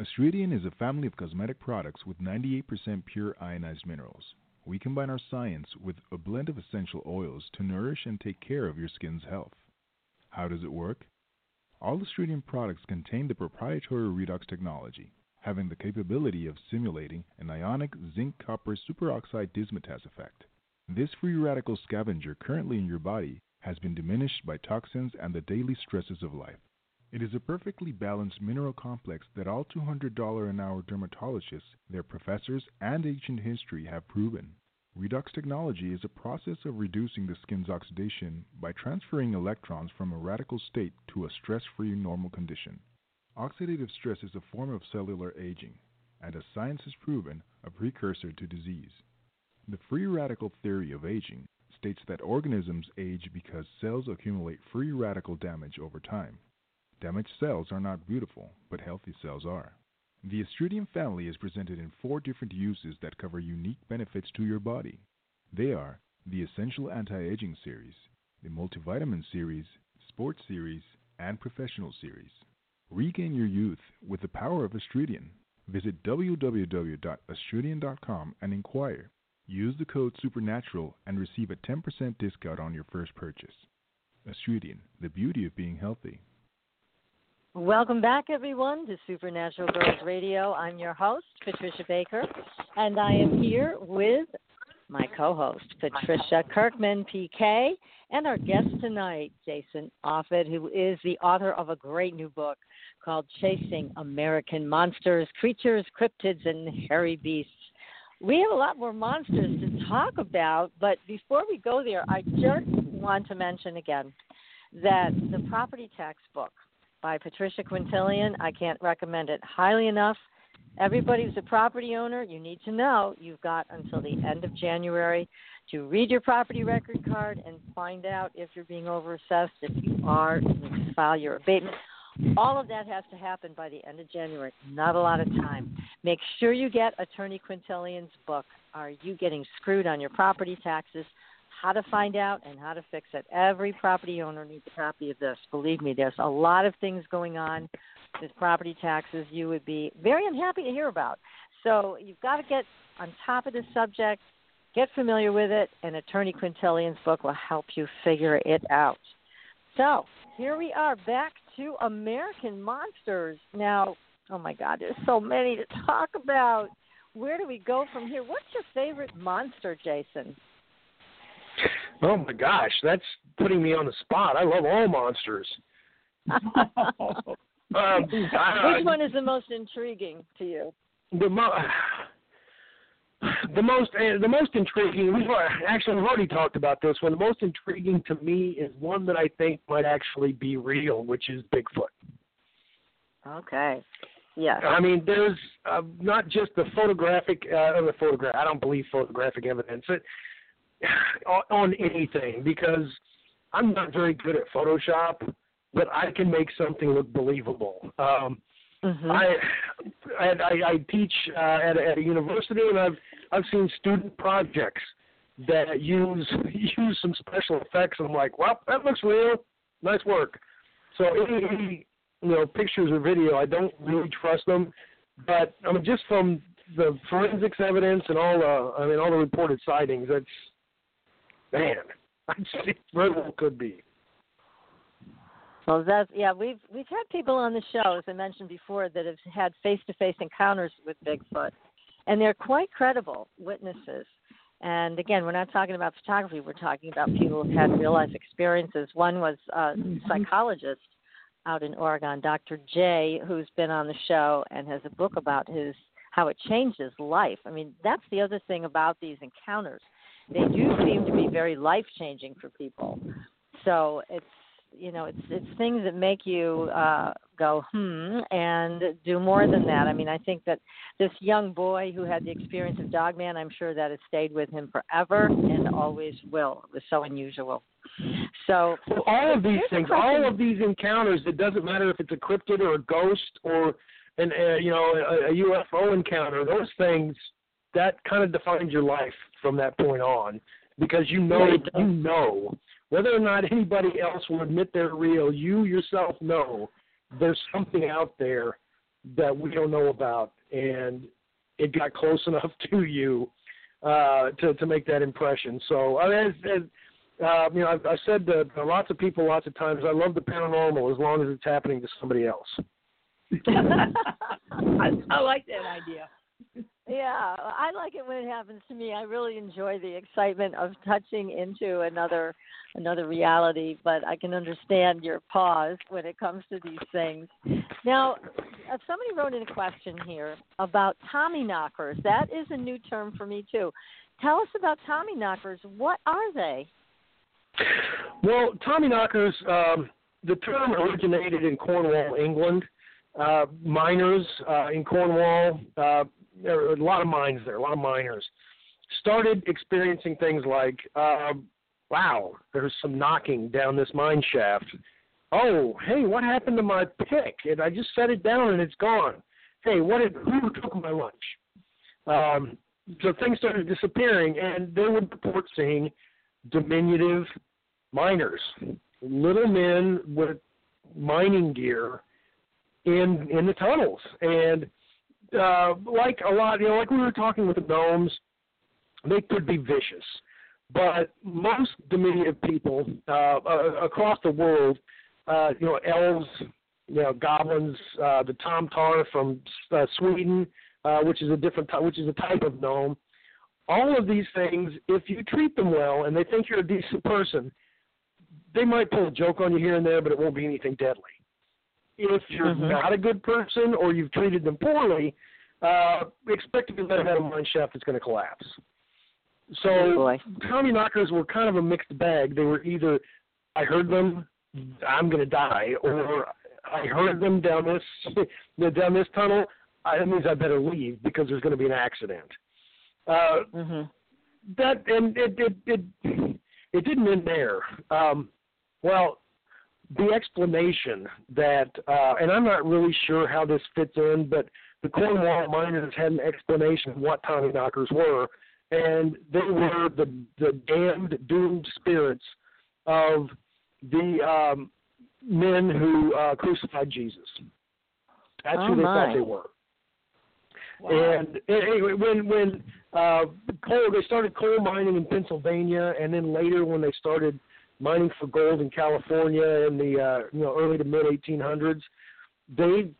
Astridian is a family of cosmetic products with 98% pure ionized minerals. We combine our science with a blend of essential oils to nourish and take care of your skin's health. How does it work? All Astridian products contain the proprietary redox technology, having the capability of simulating an ionic zinc copper superoxide dismutase effect. This free radical scavenger currently in your body has been diminished by toxins and the daily stresses of life. It is a perfectly balanced mineral complex that all $200 an hour dermatologists, their professors, and ancient history have proven. Redox technology is a process of reducing the skin's oxidation by transferring electrons from a radical state to a stress free normal condition. Oxidative stress is a form of cellular aging, and as science has proven, a precursor to disease. The free radical theory of aging states that organisms age because cells accumulate free radical damage over time. Damaged cells are not beautiful, but healthy cells are. The Astridian family is presented in four different uses that cover unique benefits to your body. They are the Essential Anti Aging Series, the Multivitamin Series, Sports Series, and Professional Series. Regain your youth with the power of Astridian. Visit www.astridian.com and inquire. Use the code SUPERNATURAL and receive a 10% discount on your first purchase. Astridian, the beauty of being healthy. Welcome back, everyone, to Supernatural Girls Radio. I'm your host, Patricia Baker, and I am here with my co host, Patricia Kirkman, PK, and our guest tonight, Jason Offutt, who is the author of a great new book called Chasing American Monsters, Creatures, Cryptids, and Hairy Beasts. We have a lot more monsters to talk about, but before we go there, I just want to mention again that the property tax book by Patricia Quintilian, I can't recommend it highly enough. Everybody who's a property owner, you need to know you've got until the end of January to read your property record card and find out if you're being overassessed. If you are, you file your abatement. All of that has to happen by the end of January. Not a lot of time. Make sure you get Attorney Quintilian's book. Are you getting screwed on your property taxes? How to find out and how to fix it. Every property owner needs a copy of this. Believe me, there's a lot of things going on with property taxes you would be very unhappy to hear about. So you've got to get on top of this subject, get familiar with it, and Attorney Quintilian's book will help you figure it out. So here we are back to American Monsters. Now, oh my God, there's so many to talk about. Where do we go from here? What's your favorite monster, Jason? Oh my gosh, that's putting me on the spot. I love all monsters. um, Which one is the most intriguing to you? The mo- the most uh, the most intriguing. We've actually we've already talked about this one. The most intriguing to me is one that I think might actually be real, which is Bigfoot. Okay. Yes. I mean, there's uh, not just the photographic, uh, the photograph. I don't believe photographic evidence it, on anything because I'm not very good at Photoshop, but I can make something look believable. Um, mm-hmm. I, I I teach uh, at, a, at a university, and I've I've seen student projects that use use some special effects. And I'm like, well, that looks real. Nice work. So any, any you know pictures or video, I don't really trust them. But I mean, just from the forensics evidence and all the I mean all the reported sightings, that's man, I see very well could be. Well, that's yeah. We've we've had people on the show, as I mentioned before, that have had face-to-face encounters with Bigfoot, and they're quite credible witnesses. And again, we're not talking about photography. We're talking about people who've had real-life experiences. One was a psychologist out in Oregon, Dr. J, who's been on the show and has a book about his how it changed his life. I mean, that's the other thing about these encounters. They do seem to be very life-changing for people. So it's you know it's it's things that make you uh go hmm and do more than that. I mean i think that this young boy who had the experience of dogman i'm sure that has stayed with him forever and always will. It was so unusual. So well, all of these things all of these encounters it doesn't matter if it's a cryptid or a ghost or an uh, you know a, a ufo encounter those things that kind of defines your life from that point on because you know you know whether or not anybody else will admit they're real, you yourself know there's something out there that we don't know about, and it got close enough to you uh, to to make that impression. So, I mean, as, as, uh, you know, I've, I've said to, to lots of people lots of times, I love the paranormal as long as it's happening to somebody else. I, I like that idea. Yeah, I like it when it happens to me. I really enjoy the excitement of touching into another another reality, but I can understand your pause when it comes to these things. Now, uh, somebody wrote in a question here about Tommy knockers. That is a new term for me too. Tell us about Tommy knockers. What are they? Well, Tommy knockers. Um, the term originated in Cornwall, England. Uh, miners uh, in Cornwall uh, there are a lot of mines there, a lot of miners, started experiencing things like, uh, wow, there's some knocking down this mine shaft. Oh, hey, what happened to my pick? And I just set it down and it's gone. hey, what did who took my lunch? Um, so things started disappearing, and they would report seeing diminutive miners, little men with mining gear in in the tunnels, and uh, like a lot, you know, like we were talking with the gnomes, they could be vicious, but most diminutive people uh, uh, across the world, uh, you know, elves, you know, goblins, uh, the Tomtar from uh, Sweden, uh, which is a different, ty- which is a type of gnome. All of these things, if you treat them well and they think you're a decent person, they might pull a joke on you here and there, but it won't be anything deadly. If you're Mhm. not a good person or you've treated them poorly, uh, expect to be let out of a mine shaft that's going to collapse. So Oh. Tommy knockers were kind of a mixed bag. They were either I heard them, I'm going to die, or I heard them down this down this tunnel. I, that means I better leave because there's going to be an accident. Uh, Mhm. that and it it it it didn't end there. Um, well, the explanation that uh, and I'm not really sure how this fits in, but the Cornwall miners had an explanation of what Tommy knockers were, and they were the the damned doomed spirits of the um, men who uh, crucified Jesus. That's Oh, who they my. thought they were. And anyway, when when uh, coal, they started coal mining in Pennsylvania, and then later when they started mining for gold in California in the uh, you know early to mid 1800s, they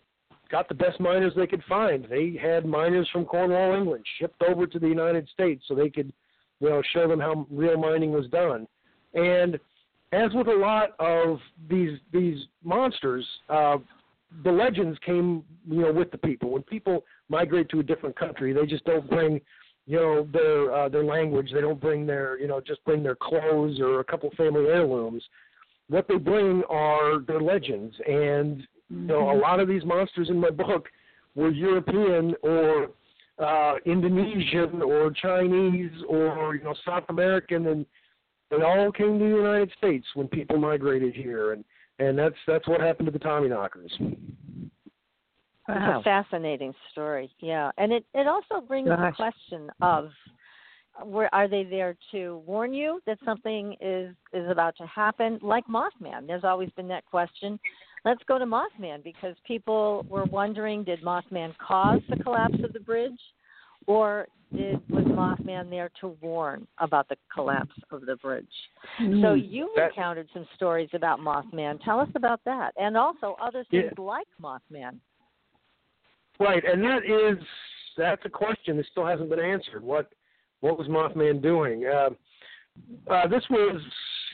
got the best miners they could find. They had miners from Cornwall, England, shipped over to the United States so they could you know show them how real mining was done. And as with a lot of these these monsters, uh, the legends came you know with the people. When people migrate to a different country, they just don't bring you know their uh, their language. They don't bring their you know just bring their clothes or a couple family heirlooms. What they bring are their legends, and you know a lot of these monsters in my book were European or uh, Indonesian or Chinese or you know South American, and they all came to the United States when people migrated here, and and that's that's what happened to the Tommyknockers. It's a fascinating story, yeah, and it it also brings the question of where are they there to warn you that something is is about to happen? Like Mothman, there's always been that question. Let's go to Mothman because people were wondering: Did Mothman cause the collapse of the bridge, or did was Mothman there to warn about the collapse of the bridge? Hmm. So you That- encountered some stories about Mothman. Tell us about that, and also other things Yeah. like Mothman. Right, and that is that's a question that still hasn't been answered. What what was Mothman doing? Uh, uh, this was,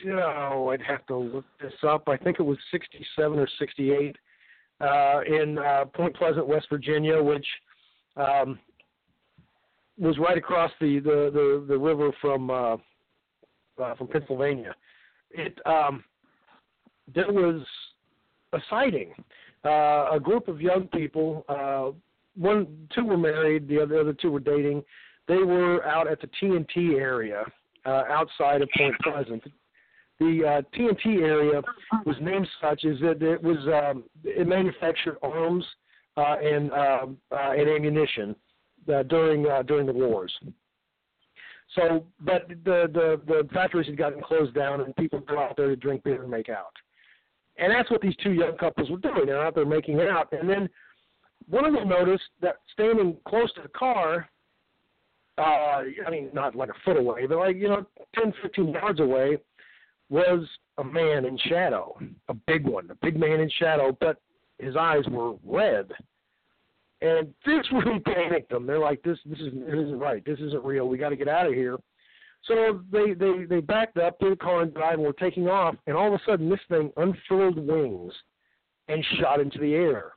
you know, I'd have to look this up. I think it was 67 or 68 uh, in uh, Point Pleasant, West Virginia, which um, was right across the the the, the river from uh, uh, from Pennsylvania. It um, there was a sighting. Uh, a group of young people, uh, one, two were married, the other, the other two were dating. They were out at the TNT area uh, outside of Point Pleasant. The uh, TNT area was named such as that it was um, it manufactured arms uh, and um uh, and ammunition uh, during uh, during the wars. So, but the, the the factories had gotten closed down, and people go out there to drink beer and make out. And that's what these two young couples were doing. They're out there making out. And then one of them noticed that standing close to the car, uh, I mean, not like a foot away, but like, you know, 10, 15 yards away, was a man in shadow, a big one, a big man in shadow, but his eyes were red. And this really panicked them. They're like, "This, this isn't, this isn't right. This isn't real. We got to get out of here." So they they they backed up the car and drive and were taking off, and all of a sudden this thing unfurled wings and shot into the air.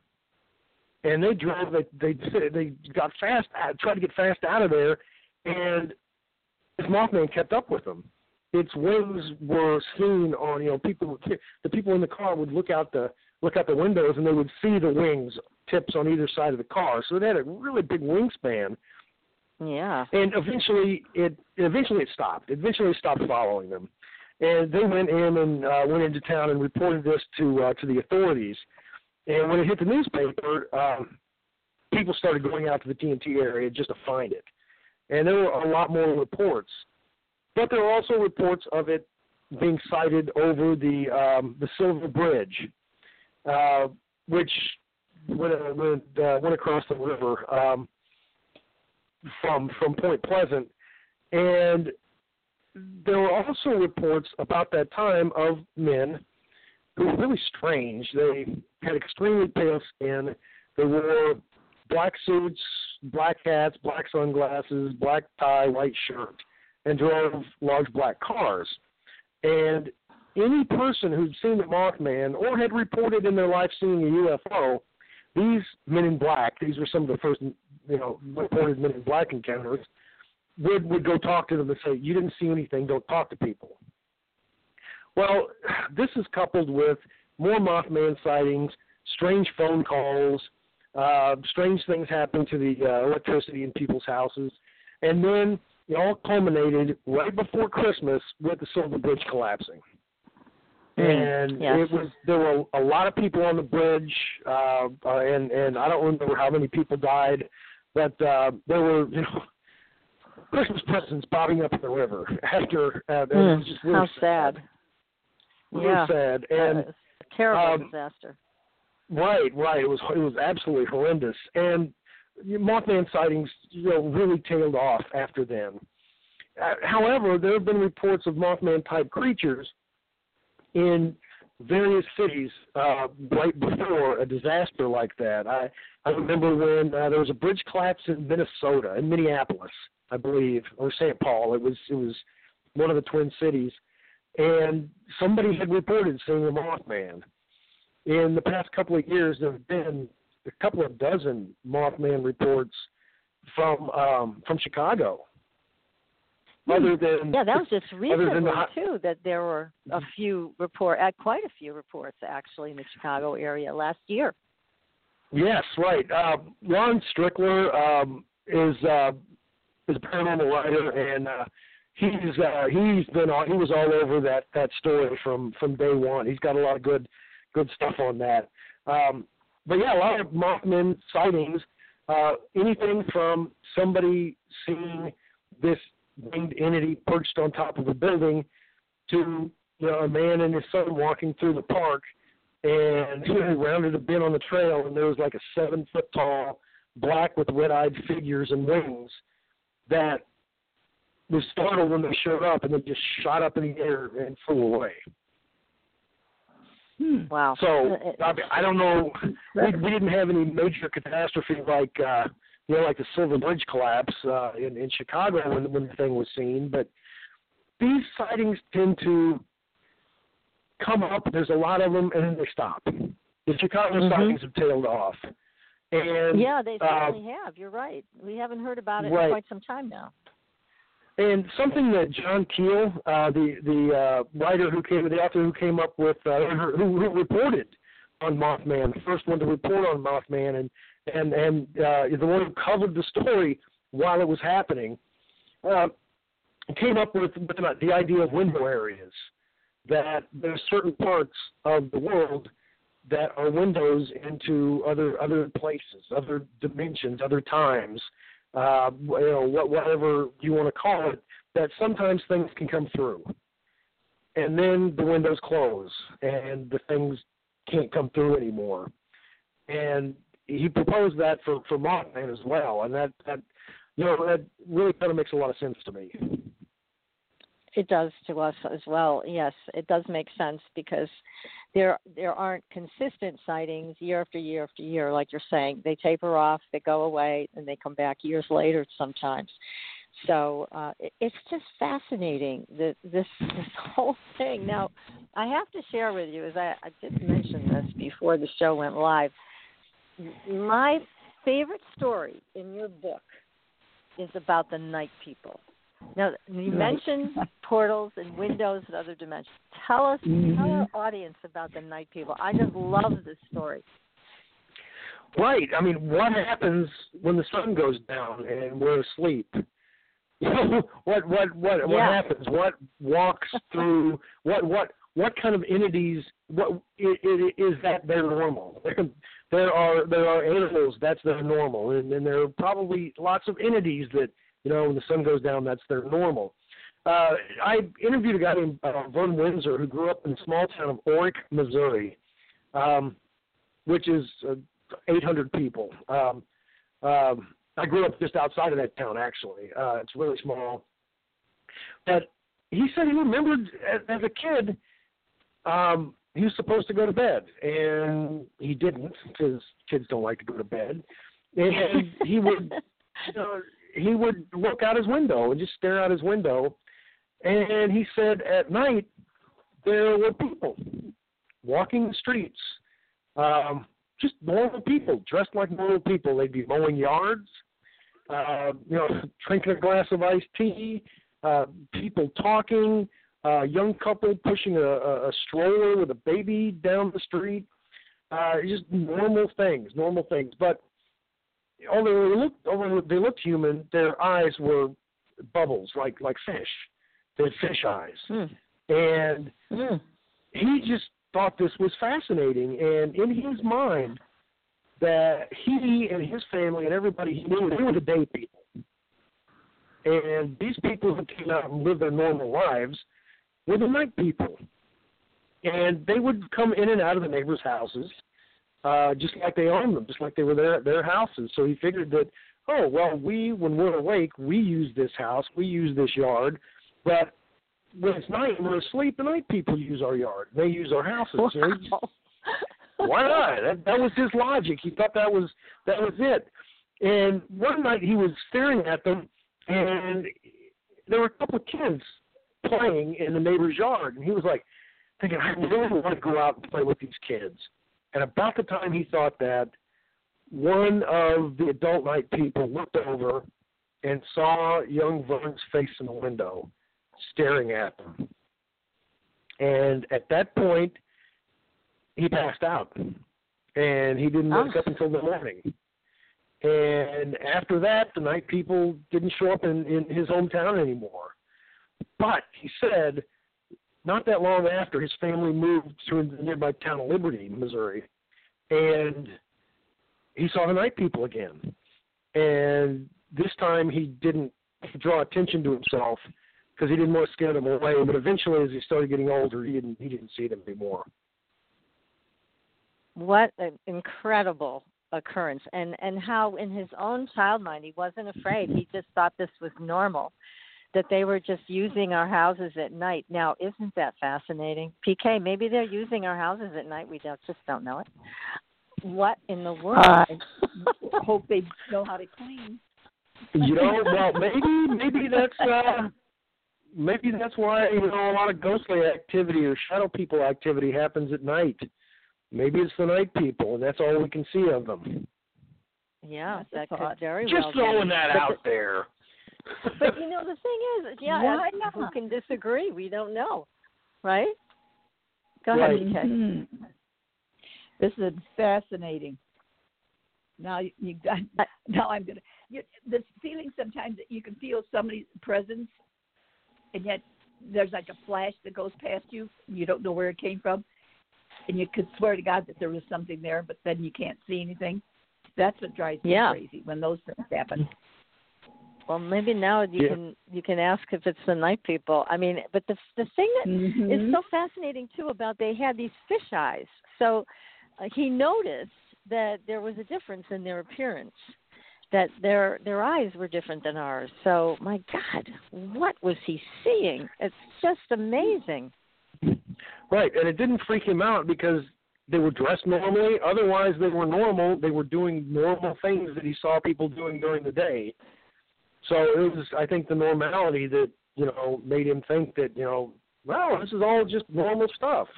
And they drove. They they they got fast, out- tried to get fast out of there, and this Mothman kept up with them. Its wings were seen on you know people. The people in the car would look out the look out the windows and they would see the wings tips on either side of the car. So it had a really big wingspan Yeah. and eventually it eventually it stopped. Eventually it stopped following them, and they went in and uh, went into town and reported this to uh, to the authorities. And when it hit the newspaper, um, people started going out to the TNT area just to find it, and there were a lot more reports. But there were also reports of it being sighted over the um, the Silver Bridge, uh, which went uh, went, uh, went across the river um, from from Point Pleasant, and there were also reports about that time of men who were really strange. They had extremely pale skin. They wore black suits, black hats, black sunglasses, black tie, white shirt, and drove large black cars. And any person who'd seen the Mothman or had reported in their life seeing a UFO, these men in black, these were some of the first, you know, reported in black encounters, would would go talk to them and say, "You didn't see anything. Don't talk to people." Well, this is coupled with more Mothman sightings, strange phone calls, uh, strange things happening to the uh, electricity in people's houses, and then it all culminated right before Christmas with the Silver Bridge collapsing. Mm, And yes. it was there were a lot of people on the bridge, uh, uh, and and I don't remember how many people died, but uh, there were you know Christmas presents bobbing up in the river after. Uh, it Mm, was just really how sad. Really Yeah. sad. And Uh, a terrible um, disaster. Right, right. It was it was absolutely horrendous, and Mothman sightings, you know, really tailed off after then. Uh, however, there have been reports of Mothman type creatures in various cities uh, right before a disaster like that. I I remember when uh, there was a bridge collapse in Minnesota, in Minneapolis, I believe, or St. Paul. It was it was one of the twin cities, and somebody had reported seeing a Mothman in the past couple of years, there have been a couple of dozen Mothman reports from um, from Chicago. Other than Hmm. Yeah, that was just recently than too that there were a few report, uh, quite a few reports actually in the Chicago area last year. Yes, right. Uh, Lon Strickler um, is uh, is a paranormal writer, and uh, he's uh, he's been all, he was all over that that story from from day one. He's got a lot of good good stuff on that. Um, but yeah, a lot of Mothman sightings. Uh, anything from somebody seeing this winged entity perched on top of a building to you know a man and his son walking through the park and he rounded a bend on the trail and there was like a seven foot tall black with red eyed figures and wings that was startled when they showed up and then just shot up in the air and flew away. Hmm. Wow. So Uh, I, I don't know. We, we didn't have any major catastrophe like uh, you know like the Silver Bridge collapse uh, in in Chicago when when the thing was seen, but these sightings tend to come up. There's a lot of them, and then they stop. The Chicago Mhm. sightings have tailed off, and yeah, they uh, have. You're right. We haven't heard about it right. in quite some time now. And something that John Keel, uh, the the uh, writer who came, the author who came up with, uh, who, who reported on Mothman, the first one to report on Mothman, and and and uh, the one who covered the story while it was happening, uh, came up with, with the idea of window areas. That there's certain parts of the world that are windows into other other places, other dimensions, other times uh, you know, whatever you want to call it, that sometimes things can come through. And then the windows close and the things can't come through anymore. And he proposed that for, for Mothman as well. And that, that, you know, that really kind of makes a lot of sense to me. It does to us as well. Yes, it does make sense because there there aren't consistent sightings year after year after year, like you're saying. They taper off, they go away, and they come back years later sometimes. So uh, it, it's just fascinating this this whole thing. Now, I have to share with you, as I, I did mention this before the show went live. My favorite story in your book is about the night people. Now, you mentioned portals and windows and other dimensions. Tell us, tell mm-hmm. our audience about the night people. I just love this story. Right. I mean, what happens when the sun goes down and we're asleep? what what what what Yeah. happens? What walks through what what what kind of entities what it, it, is that they're normal there are there are animals that's their normal and, and there are probably lots of entities that you know when the sun goes down that's their normal uh, I interviewed a guy named uh, Vern Windsor who grew up in the small town of Orick, Missouri, um, which is uh, 800 people. Um, um, I grew up just outside of that town, actually. Uh, it's really small. But he said he remembered as, as a kid, um, he was supposed to go to bed, and he didn't because kids don't like to go to bed. And he would, you know, he would look out his window and just stare out his window. And he said at night there were people walking the streets, um, just normal people dressed like normal people. They'd be mowing yards, uh, you know, drinking a glass of iced tea, uh, people talking, uh, young couple pushing a, a, a stroller with a baby down the street. Uh, just normal things, normal things. But although they looked, although they looked human, their eyes were bubbles like like fish. They had fish eyes, hmm. and hmm. he just thought this was fascinating. And in his mind, that he and his family and everybody he knew they were the day people. And these people who came out and lived their normal lives were the night people. And they would come in and out of the neighbors' houses, uh, just like they owned them, just like they were their their houses. So he figured that, oh well, we when we're awake, we use this house, we use this yard, but when it's night and we're asleep, the night people use our yard. They use our houses. Wow. Know, why not? That, that was his logic. He thought that was that was it. And one night he was staring at them, and there were a couple of kids playing in the neighbor's yard, and he was like thinking, I really want to go out and play with these kids. And about the time he thought that, one of the adult night people looked over and saw young Vern's face in the window, staring at them. And at that point, he passed out, and he didn't wake Oh. up until the morning. And after that, the night people didn't show up in, in his hometown anymore. But he said, not that long after, his family moved to the nearby town of Liberty, Missouri, and he saw the night people again. And this time he didn't draw attention to himself because he didn't want to scare them away. But eventually, as he started getting older, he didn't he didn't see them anymore. what an incredible occurrence and and how in his own child mind he wasn't afraid he just thought this was normal that they were just using our houses at night now isn't that fascinating pk maybe they're using our houses at night we don't just don't know it what in the world I hope they know how to clean. You know, well, maybe maybe that's uh, maybe that's why you know a lot of ghostly activity or shadow people activity happens at night. Maybe it's the night people, and that's all we can see of them. yeah That's a that could thought. very Just well throwing be. that But out there. but you know the thing is yeah Why uh, who can disagree we don't know right go Right. ahead pk Mhm. This is fascinating. Now you, you got. Now I'm gonna. You, this feeling sometimes that you can feel somebody's presence, and yet there's like a flash that goes past you. And you don't know where it came from, and you could swear to God that there was something there, but then you can't see anything. That's what drives me Yeah. crazy when those things happen. Well, maybe now you Yeah. can you can ask if it's the night people. I mean, but the the thing that is Mhm. so fascinating too about they had these fish eyes. So uh, he noticed that there was a difference in their appearance, that their their eyes were different than ours. So my God, what was he seeing? It's just amazing. Right, and it didn't freak him out because they were dressed normally. Otherwise, they were normal. They were doing normal things that he saw people doing during the day. So it was, I think, the normality that you know made him think that you know, well, this is all just normal stuff.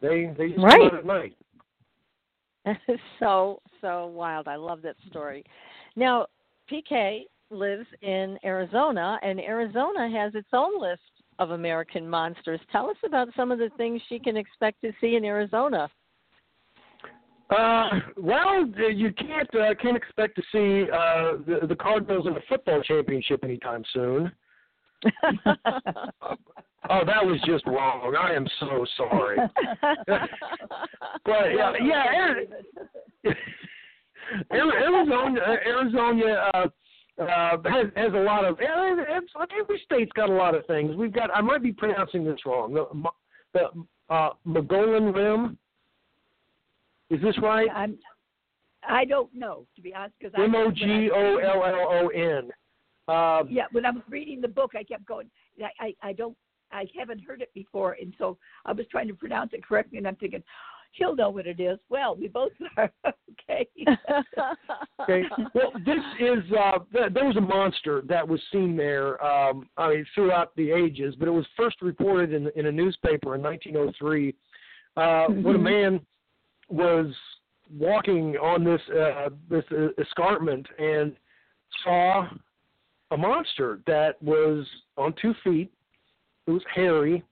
They they just come Right. out at night. That is so so wild. I love that story. Now, PK lives in Arizona, and Arizona has its own list of American monsters. Tell us about some of the things she can expect to see in Arizona. Uh, well, you can't uh, can't expect to see uh, the, the Cardinals in the football championship anytime soon. Oh, that was just wrong. I am so sorry. but yeah, yeah, Arizona, Arizona uh, uh, has, has a lot of. Every state's got a lot of things. We've got. I might be pronouncing this wrong. The, the uh, Mogollon Rim. Is this right? I'm. I don't know to be honest because M O G O L L O N. Um, yeah, when I was reading the book, I kept going. I, I I don't I haven't heard it before, and so I was trying to pronounce it correctly, and I'm thinking, he'll know what it is. Well, we both are. okay. okay. Well, this is uh, there was a monster that was seen there. Um, I mean, throughout the ages, but it was first reported in in a newspaper in 1903 uh, mm-hmm. when a man was walking on this uh, this escarpment and saw a monster that was on two feet. It was hairy,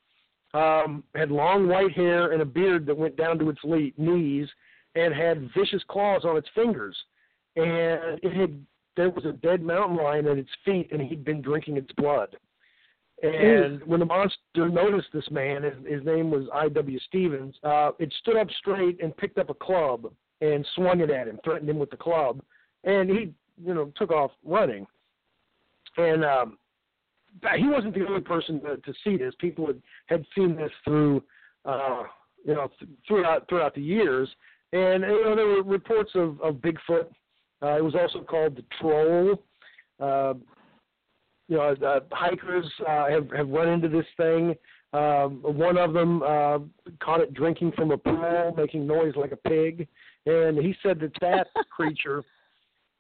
um, had long white hair and a beard that went down to its le- knees, and had vicious claws on its fingers. And it had there was a dead mountain lion at its feet, and he'd been drinking its blood. And when the monster noticed this man, his, his name was I.W. Stevens, uh, it stood up straight and picked up a club and swung it at him, threatened him with the club, and he, you know, took off running. And um, he wasn't the only person to, to see this. People had, had seen this through, uh, you know, th- throughout throughout the years. And you know, there were reports of, of Bigfoot. Uh, it was also called the troll. Uh, you know, uh, hikers uh, have have run into this thing. Um, one of them uh, caught it drinking from a pool, making noise like a pig, and he said that that creature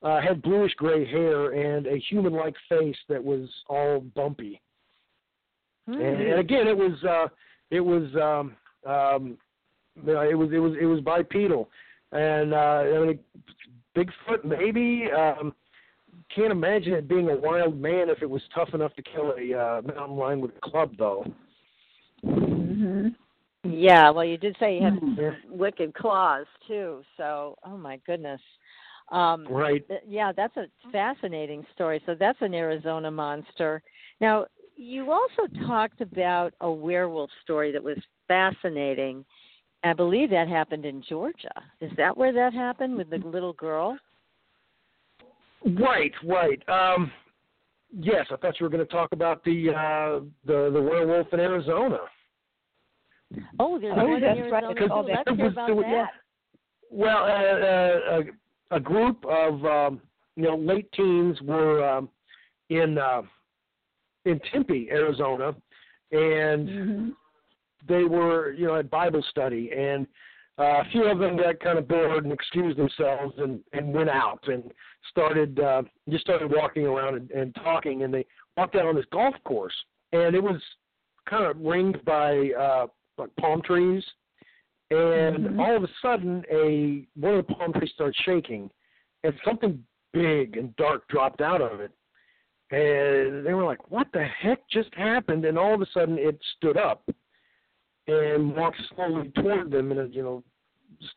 uh, had bluish gray hair and a human-like face that was all bumpy. Mm-hmm. And, and again, it was uh, it was um, um, you know, it was it was it was bipedal, and uh, I mean, Bigfoot maybe. Um, can't imagine it being a wild man if it was tough enough to kill a uh, mountain lion with a club, though. Mm-hmm. Yeah, well, you did say he had mm-hmm. wicked claws too. So, oh my goodness. Um, right. Th- yeah, that's a fascinating story. So that's an Arizona monster. Now, you also talked about a werewolf story that was fascinating. I believe that happened in Georgia. Is that where that happened with the little girl? Right, right. Um, yes, I thought you were going to talk about the uh, the the werewolf in Arizona. Oh, there's oh, one in Arizona right. too. Let's hear about that. Well, uh, uh, a group of um, you know late teens were um, in uh, in Tempe, Arizona, and mm-hmm. they were you know at Bible study, and uh, a few of them got kind of bored and excused themselves and and went out and started uh, just started walking around and, and talking, and they walked out on this golf course, and it was kind of ringed by uh, like palm trees and mm-hmm. all of a sudden a one of the palm trees starts shaking and something big and dark dropped out of it and they were like what the heck just happened and all of a sudden it stood up and walked slowly toward them in a you know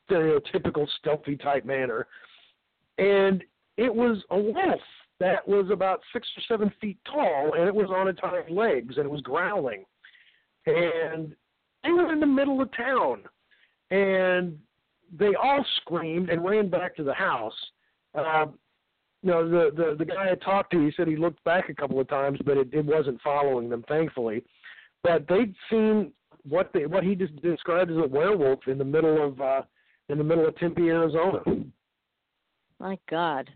stereotypical stealthy type manner and it was a wolf that was about six or seven feet tall and it was on its hind legs and it was growling and they were in the middle of town and they all screamed and ran back to the house. Uh, you know, the, the the guy I talked to, he said he looked back a couple of times, but it, it wasn't following them, thankfully. But they'd seen what they what he just described as a werewolf in the middle of uh, in the middle of Tempe, Arizona. My God.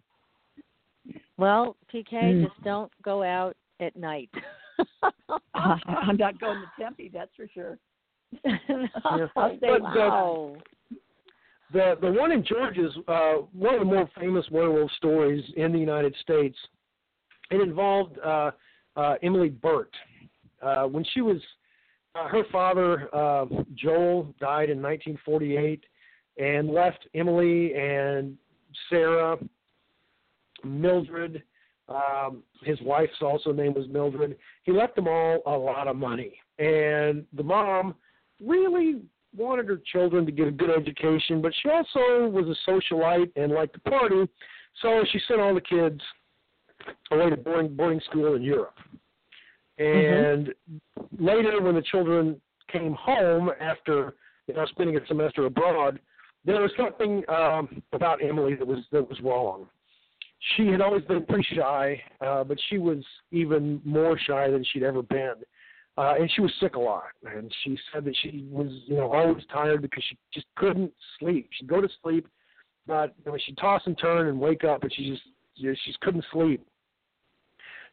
Well, PK, mm. just don't go out at night. I'm not going to Tempe, that's for sure. I'll say but wow. The, the the one in Georgia is uh, one of the more famous werewolf stories in the United States. It involved uh, uh, Emily Burt. Uh, when she was, uh, her father uh, Joel died in 1948, and left Emily and Sarah, Mildred. Um, his wife's also name was Mildred. He left them all a lot of money, and the mom really wanted her children to get a good education, but she also was a socialite and liked to party, so she sent all the kids away to boarding boarding school in Europe. And mm-hmm. later, when the children came home after you know spending a semester abroad, there was something um, about Emily that was that was wrong. She had always been pretty shy, uh, but she was even more shy than she'd ever been. Uh, and she was sick a lot, and she said that she was, you know, always tired because she just couldn't sleep. She'd go to sleep, but you know, she'd toss and turn and wake up, and she just, you know, she just couldn't sleep.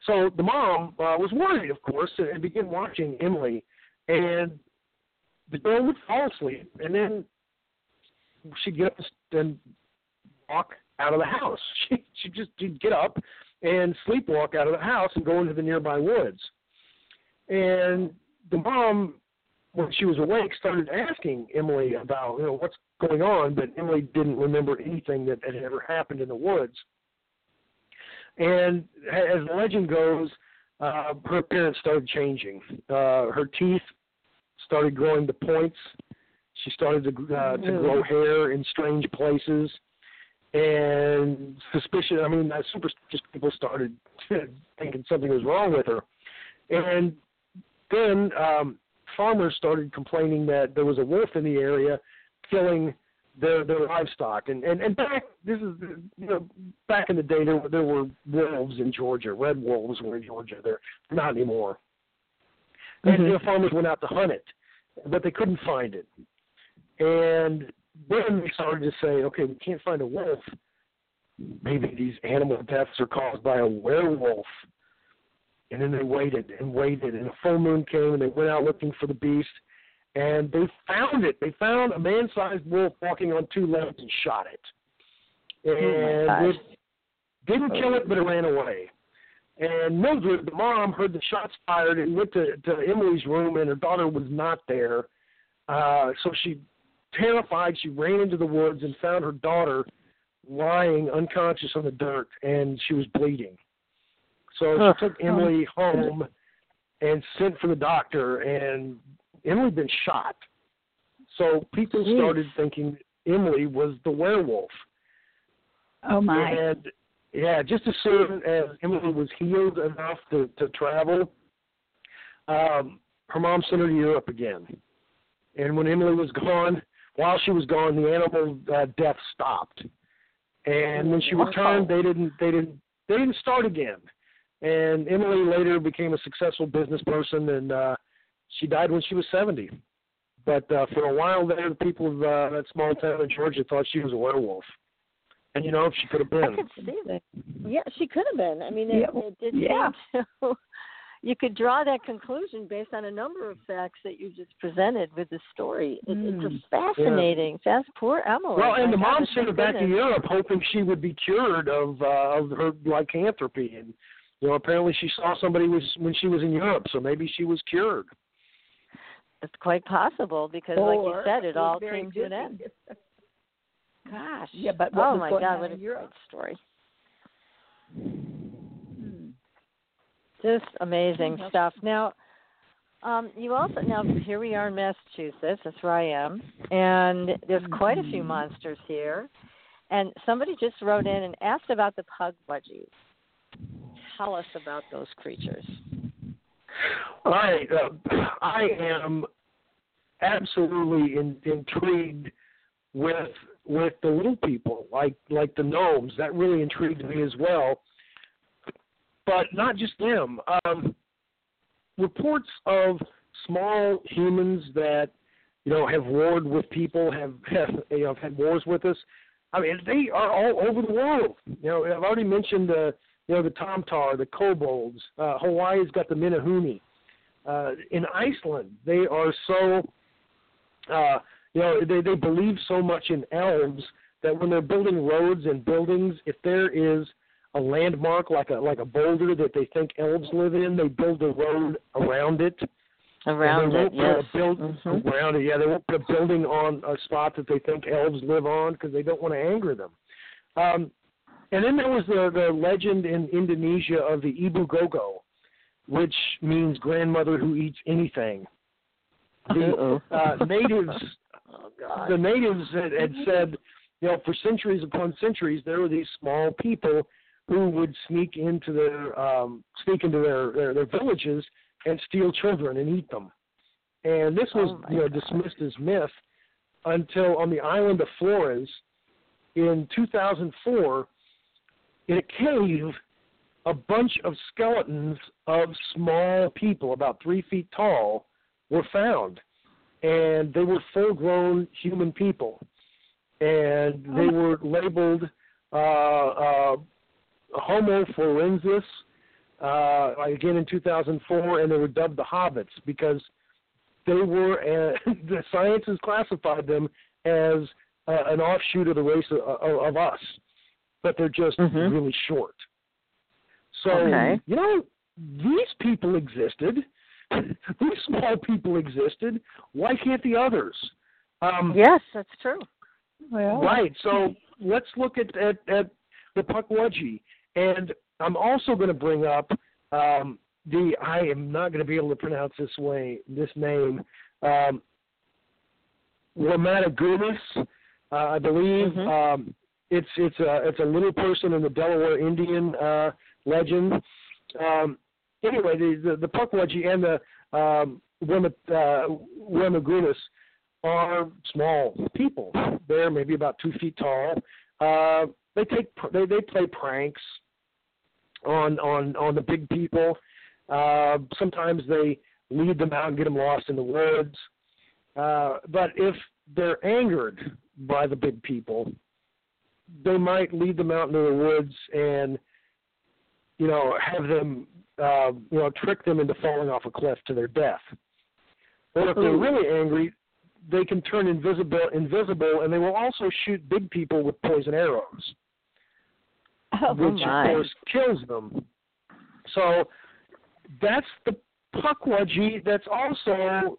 So the mom uh, was worried, of course, and began watching Emily, and the girl would fall asleep, and then she'd get up and walk out of the house. She she just she'd get up and sleepwalk out of the house and go into the nearby woods. And the mom, when she was awake, started asking Emily about you know what's going on, but Emily didn't remember anything that had ever happened in the woods. And as the legend goes, uh, her appearance started changing. Uh, her teeth started growing to points. She started to uh, to grow hair in strange places, and suspicion. I mean, superstitious people started thinking something was wrong with her, and then um, farmers started complaining that there was a wolf in the area killing their their livestock. And and and back this is you know back in the day there there were wolves in Georgia, red wolves were in Georgia. They're not anymore. Mm-hmm. And the farmers went out to hunt it, but they couldn't find it. And then they started to say, okay, we can't find a wolf. Maybe these animal deaths are caused by a werewolf. And then they waited and waited, and a full moon came, and they went out looking for the beast, and they found it. They found a man-sized wolf walking on two legs and shot it. Oh, and oh it didn't kill it, but it ran away. And Mildred, the mom, heard the shots fired and went to, to Emily's room, and her daughter was not there. Uh, so she, terrified, she ran into the woods and found her daughter lying unconscious on the dirt, and she was bleeding. So she took Emily home and sent for the doctor, and Emily had been shot. So people Jeez. started thinking Emily was the werewolf. Oh my! And yeah, just as soon as Emily was healed enough to to travel, um, her mom sent her to Europe again. And when Emily was gone, while she was gone, the animal uh, death stopped. And when she returned, they didn't they didn't they didn't start again. And Emily later became a successful business person, and uh, she died when she was 70. But uh, for a while there, the people of uh, that small town in Georgia thought she was a werewolf. And you know, she could have been. I could see that. Yeah, she could have been. I mean, it, yeah. it did yeah. seem to you could draw that conclusion based on a number of facts that you just presented with the story. It, mm. It's just fascinating. Yeah. Fast, poor Emily. Well, and the mom sent her back to Europe, hoping she would be cured of uh, of her lycanthropy, and you know, apparently she saw somebody was when she was in Europe, so maybe she was cured. It's quite possible because, or like you said, it all came to an end. Gosh. Yeah, but oh my God, what a great story. Just amazing mm-hmm. stuff. Now, um, you also now here we are in Massachusetts. That's where I am, and there's quite a few mm-hmm. monsters here. And somebody just wrote in and asked about the pug budgies. Tell us about those creatures. I uh, I am absolutely in, intrigued with with the little people like like the gnomes. That really intrigued me as well but not just them. Um, reports of small humans that you know have warred with people, have have you know, have had wars with us. I mean, they are all over the world. You know, I've already mentioned the you know the Tomtar, the kobolds. Uh, Hawaii's got the Menehune. Uh, in Iceland, they are so uh, you know they they believe so much in elves that when they're building roads and buildings, if there is a landmark like a like a boulder that they think elves live in. They build a road around it. Around it, yes. Build, mm-hmm. Around it, yeah. They won't put a building on a spot that they think elves live on because they don't want to anger them. Um, and then there was the the legend in Indonesia of the Ibu Gogo, which means grandmother who eats anything. The uh, natives, oh, the natives had, had said, you know, for centuries upon centuries, there were these small people who would sneak into their um, sneak into their, their their villages and steal children and eat them. And this was Oh you know God. dismissed as myth until on the island of Flores in 2004 in a cave a bunch of skeletons of small people about three feet tall were found. And they were full grown human people. And they were labeled uh, uh, homo floresiensis uh, again in 2004 and they were dubbed the hobbits because they were uh, the science has classified them as uh, an offshoot of the race of, of, of us but they're just Mhm. really short so Okay. you know these people existed these small people existed why can't the others um Yes, that's true. Well, Right. So let's look at at, at the Pukwudgie, and I'm also going to bring up um, the. I am not going to be able to pronounce this way this name. Um, Wamatagunis, uh, I believe. Mhm. Um, it's it's a it's a little person in the Delaware Indian uh, legend. Um, anyway, the the, the Pukwudgie and the um, uh, Wemagunis are small people. They're maybe about two feet tall. Uh, they take they they play pranks on on on the big people. Uh, sometimes they lead them out and get them lost in the woods. Uh, but if they're angered by the big people, they might lead them out into the woods and you know have them uh, you know trick them into falling off a cliff to their death. Or if they're really angry, they can turn invisible invisible and they will also shoot big people with poison arrows oh, which my. of course kills them. So that's the Pukwudgie. That's also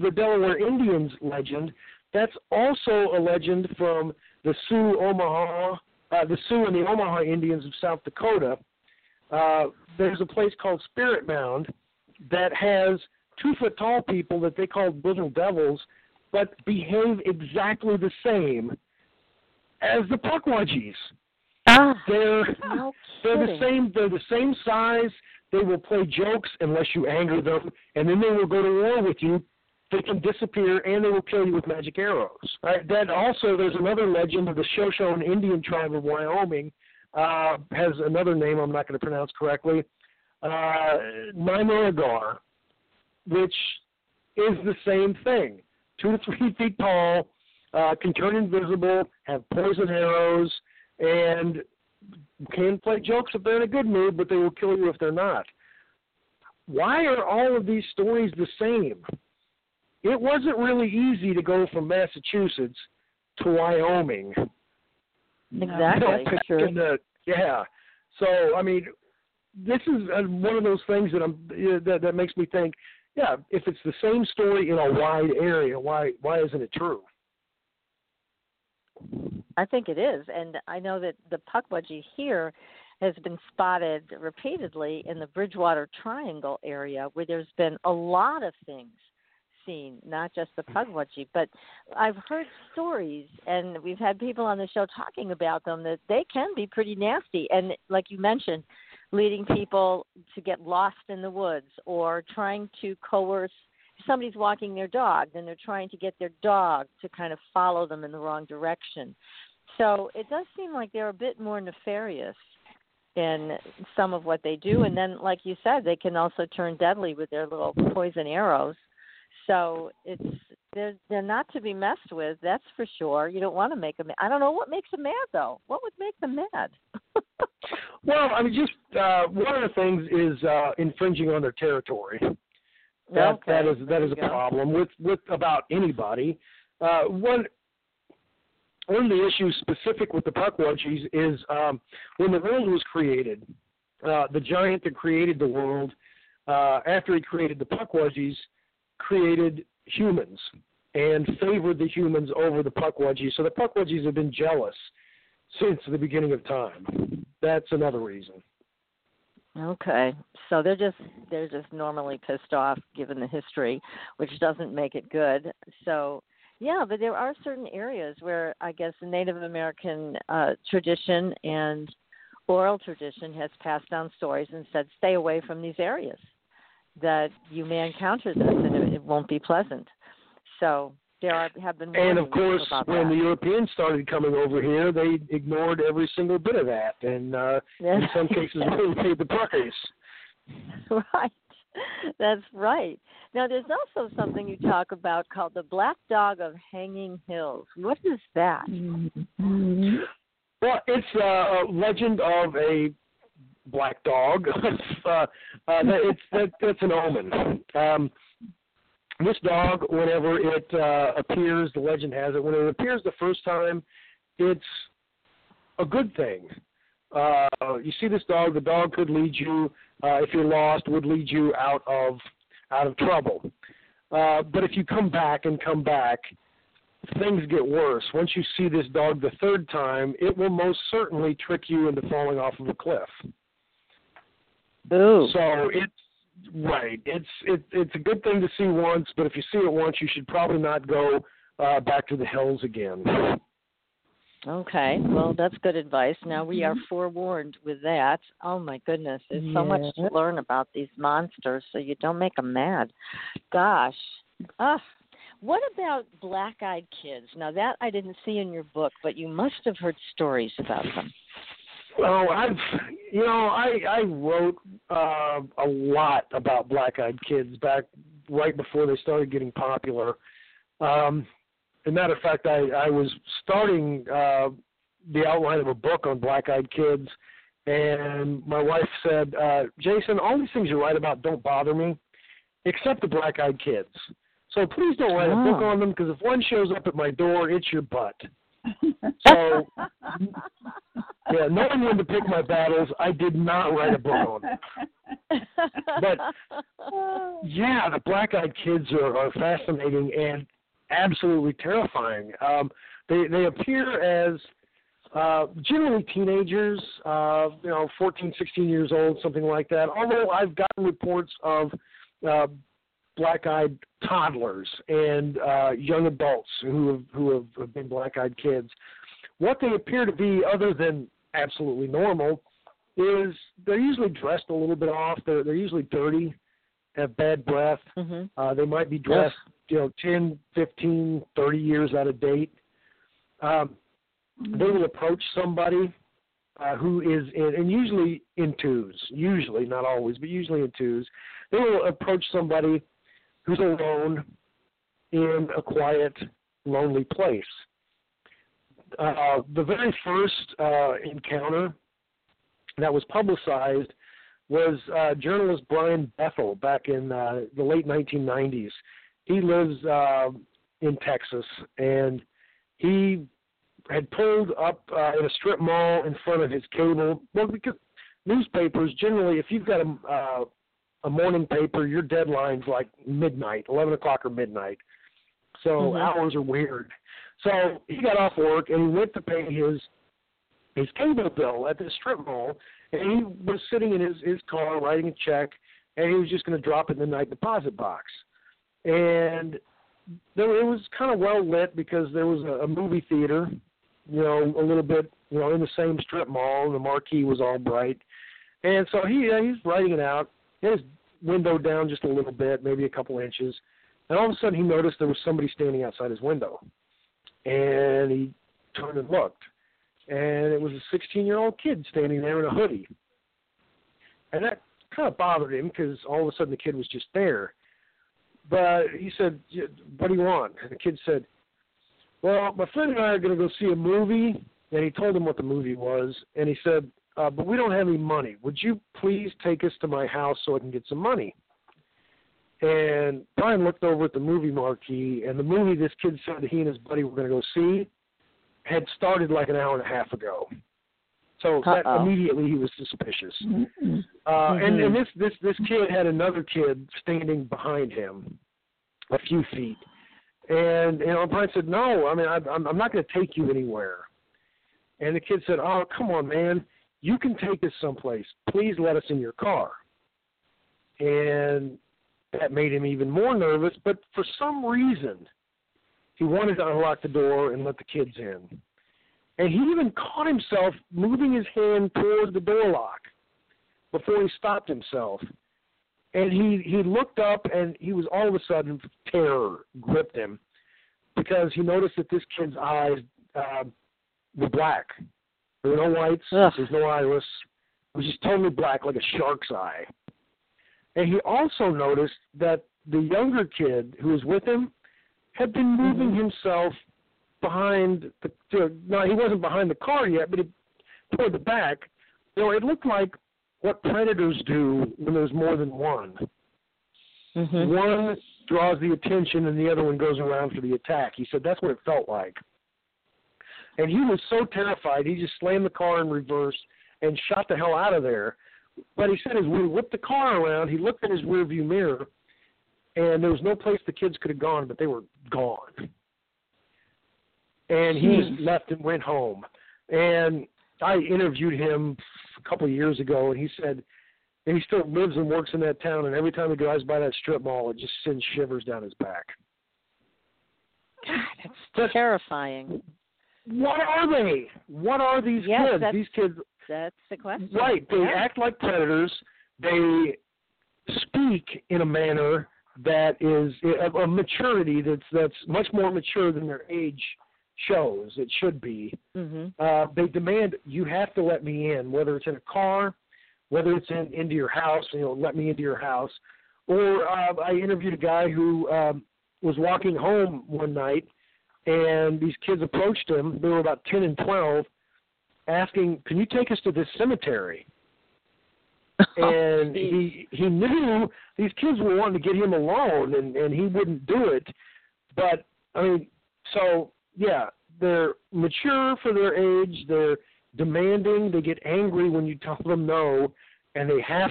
the Delaware Indians legend. That's also a legend from the Sioux Omaha, uh, the Sioux and the Omaha Indians of South Dakota. Uh, there's a place called Spirit Mound that has two foot tall people that they call little devils, but behave exactly the same as the Pukwudgies. Ah, They're no they're the same. They're the same size. They will play jokes unless you anger them, and then they will go to war with you. They can disappear, and they will kill you with magic arrows. Right? Then also, there's another legend of the Shoshone Indian tribe of Wyoming. Uh, has another name I'm not going to pronounce correctly. Uh, which is the same thing. Two to three feet tall, uh, can turn invisible, have poison arrows, and can play jokes if they're in a good mood, but they will kill you if they're not. Why are all of these stories the same? It wasn't really easy to go from Massachusetts to Wyoming. Exactly. Back in the- yeah. So I mean, this is uh, one of those things that I'm uh, that that makes me think. Yeah, if it's the same story in a wide area, why why isn't it true? I think it is, and I know that the pukwudgie here has been spotted repeatedly in the Bridgewater Triangle area, where there's been a lot of things seen, not just the mm. pukwudgie. But I've heard stories, and we've had people on the show talking about them that they can be pretty nasty, and like you mentioned, leading people to get lost in the woods or trying to coerce somebody's walking their dog, then they're trying to get their dog to kind of follow them in the wrong direction. So it does seem like they're a bit more nefarious in some of what they do. And then, like you said, they can also turn deadly with their little poison arrows. So it's they're they're not to be messed with. That's for sure. You don't want to make them. I don't know what makes them mad though. What would make them mad? Well, I mean, just uh, one of the things is uh, infringing on their territory. That Okay, that is that is a go. problem with with about anybody. Uh, one one of the issues specific with the Pukwudgies is um, when the world was created, uh, the giant that created the world, uh, after he created the Pukwudgies, created humans and favored the humans over the Pukwudgies. So the Pukwudgies have been jealous since the beginning of time. That's another reason. Okay, so they're just they're just normally pissed off given the history, which doesn't make it good. So yeah, but there are certain areas where I guess the Native American uh, tradition and oral tradition has passed down stories and said stay away from these areas. That you may encounter this and it, it won't be pleasant. So there are, have been and of course about when that. the Europeans started coming over here, they ignored every single bit of that, and uh, in some cases really paid the price. right. That's right. Now, there's also something you talk about called the Black Dog of Hanging Hills. What is that? Mm-hmm. Well, it's uh, a legend of a black dog. uh, uh, it's that, that's an omen. Um, this dog, whenever it uh, appears, the legend has it, when it appears the first time, it's a good thing. Uh, you see this dog, the dog could lead you, uh, if you're lost, would lead you out of out of trouble. Uh, but if you come back and come back, things get worse. Once you see this dog the third time, it will most certainly trick you into falling off of a cliff. Ooh. So it's right. It's it, it's a good thing to see once, but if you see it once, you should probably not go uh, back to the hills again. Okay, well, that's good advice. Now we are forewarned with that. Oh my goodness, there's so much to learn about these monsters, so you don't make them mad. Gosh, ah, what about black-eyed kids? Now that I didn't see in your book, but you must have heard stories about them. Well, I've you know I I wrote uh, a lot about black-eyed kids back right before they started getting popular. Um, as a matter of fact, I I was starting uh, the outline of a book on black-eyed kids, and my wife said, uh, "Jason, all these things you write about don't bother me, except the black-eyed kids. So please don't write a book Oh. on them because if one shows up at my door, it's your butt." So yeah, knowing when to pick my battles, I did not write a book on it. But- Yeah, the black eyed kids are, are fascinating and absolutely terrifying. Um, they they appear as uh, generally teenagers, uh, you know, 14, 16 years old, something like that. Although I've gotten reports of uh, black-eyed toddlers and uh, young adults who have who have, have been black-eyed kids. What they appear to be, other than absolutely normal, is they're usually dressed a little bit off. They're they're usually dirty, have bad breath. hmm Uh, they might be dressed, you know, 10, 15, 30 years out of date. Um, they will approach somebody uh, who is in, and usually in twos, usually, not always, but usually in twos. They will approach somebody who's alone in a quiet, lonely place. Uh, the very first uh, encounter that was publicized was uh, journalist Brian Bethel back in uh, the late 1990s. He lives uh, in Texas, and he had pulled up uh, in a strip mall in front of his cable. Well, because newspapers generally, if you've got a uh, a morning paper, your deadline's like midnight, eleven o'clock or midnight. So Mhm. hours are weird. So he got off work and he went to pay his his cable bill at this strip mall, and he was sitting in his his car writing a check, and he was just going to drop it in the night deposit box. And there it was kind of well lit because there was a, a movie theater, you know, a little bit, you know, in the same strip mall, and the marquee was all bright. And so he uh, he's writing it out. He had his window down just a little bit, maybe a couple inches, and all of a sudden he noticed there was somebody standing outside his window. And he turned and looked, and it was a 16-year-old kid standing there in a hoodie. And that kind of bothered him because all of a sudden the kid was just there. But he said, "What do you want?" And the kid said, "Well, my friend and I are going to go see a movie." And he told him what the movie was, and he said, uh, "But we don't have any money. Would you please take us to my house so I can get some money?" And Brian looked over at the movie marquee, and the movie this kid said that he and his buddy were going to go see had started like an hour and a half ago. So that immediately he was suspicious. Mm-mm. Uh, and, and this this this kid had another kid standing behind him, a few feet, and you know Brian said, "No, I mean I, I'm I'm not going to take you anywhere." And the kid said, "Oh, come on, man, you can take us someplace. Please let us in your car." And that made him even more nervous. But for some reason, he wanted to unlock the door and let the kids in. And he even caught himself moving his hand toward the door lock before he stopped himself. and he he looked up and he was all of a sudden terror gripped him because he noticed that this kid's eyes uh, were black. There were no whites. Ugh. There's no iris. It was just totally black, like a shark's eye. And he also noticed that the younger kid who was with him had been moving Mm-hmm. himself behind the. No, he wasn't behind the car yet, but he, toward the back. You know, it looked like what predators do when there's more than one. Mhm. One draws the attention and the other one goes around for the attack. He said that's what it felt like. And he was so terrified, he just slammed the car in reverse and shot the hell out of there. But he said as we whipped the car around, he looked in his rearview mirror, and there was no place the kids could have gone, but they were gone. And he just left and went home. And I interviewed him a couple of years ago, and he said, and he still lives and works in that town, and every time he drives by that strip mall, it just sends shivers down his back. God, that's terrifying. What are they? What are these Yes, kids? These kids, That's the question. right? They Yeah. act like predators. They speak in a manner that is a, a maturity that's that's much more mature than their age shows. It should be. Mhm. Uh, they demand you have to let me in, whether it's in a car, whether it's in into your house, you know, let me into your house. Or uh, I interviewed a guy who um, was walking home one night, and these kids approached him. They were about ten and twelve, asking, "Can you take us to this cemetery?" and he he knew these kids were wanting to get him alone, and and he wouldn't do it. But I mean, so yeah, they're mature for their age. They're demanding. They get angry when you tell them no, and they have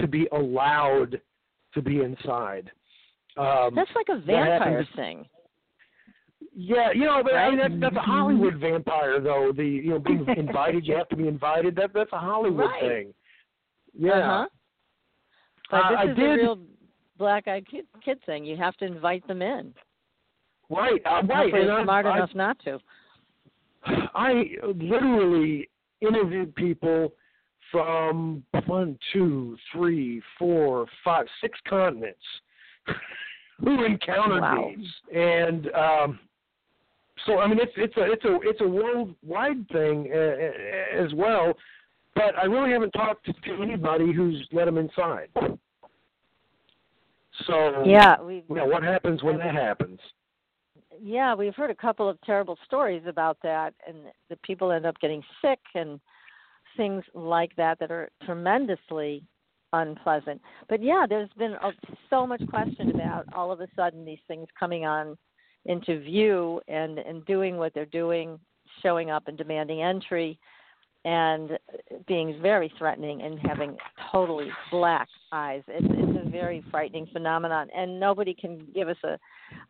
to be allowed to be inside. Um, That's like a that vampire happens- thing. Yeah, you know, but I mean that's that's a Hollywood vampire though. The you know being invited, you have to be invited. That that's a Hollywood Right. thing. Yeah. Uh-huh. But Uh, this I is did- a real black-eyed kid, kid thing. You have to invite them in. Right, uh, right. And they're I, smart I, enough not to. I literally interviewed people from one, two, three, four, five, six continents who encountered Wow. these, and um, so I mean it's it's a it's a it's a worldwide thing uh, as well. But I really haven't talked to, to anybody who's let them inside. So Yeah, we yeah, what happens when that happens? yeah, we've heard a couple of terrible stories about that, and the people end up getting sick and things like that that are tremendously unpleasant. But yeah, there's been a, so much question about all of a sudden these things coming on into view and and doing what they're doing, showing up and demanding entry, and being very threatening and having totally black eyes. It's it's a very frightening phenomenon, and nobody can give us a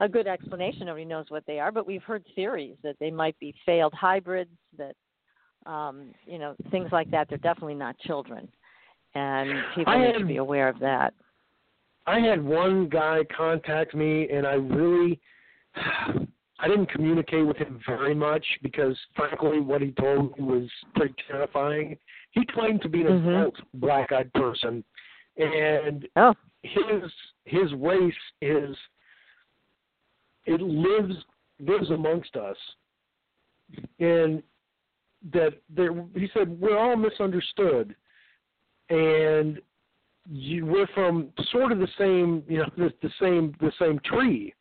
a good explanation. Nobody knows what they are, but we've heard theories that they might be failed hybrids, that um, you know things like that. They're definitely not children, and people I need to be aware of that. I had one guy contact me, and I really, I didn't communicate with him very much because, frankly, what he told me was pretty terrifying. He claimed to be an Mhm. adult black-eyed person, and Oh, his his race is it lives lives amongst us, and that there he said we're all misunderstood, and you we're from sort of the same you know the, the same the same tree.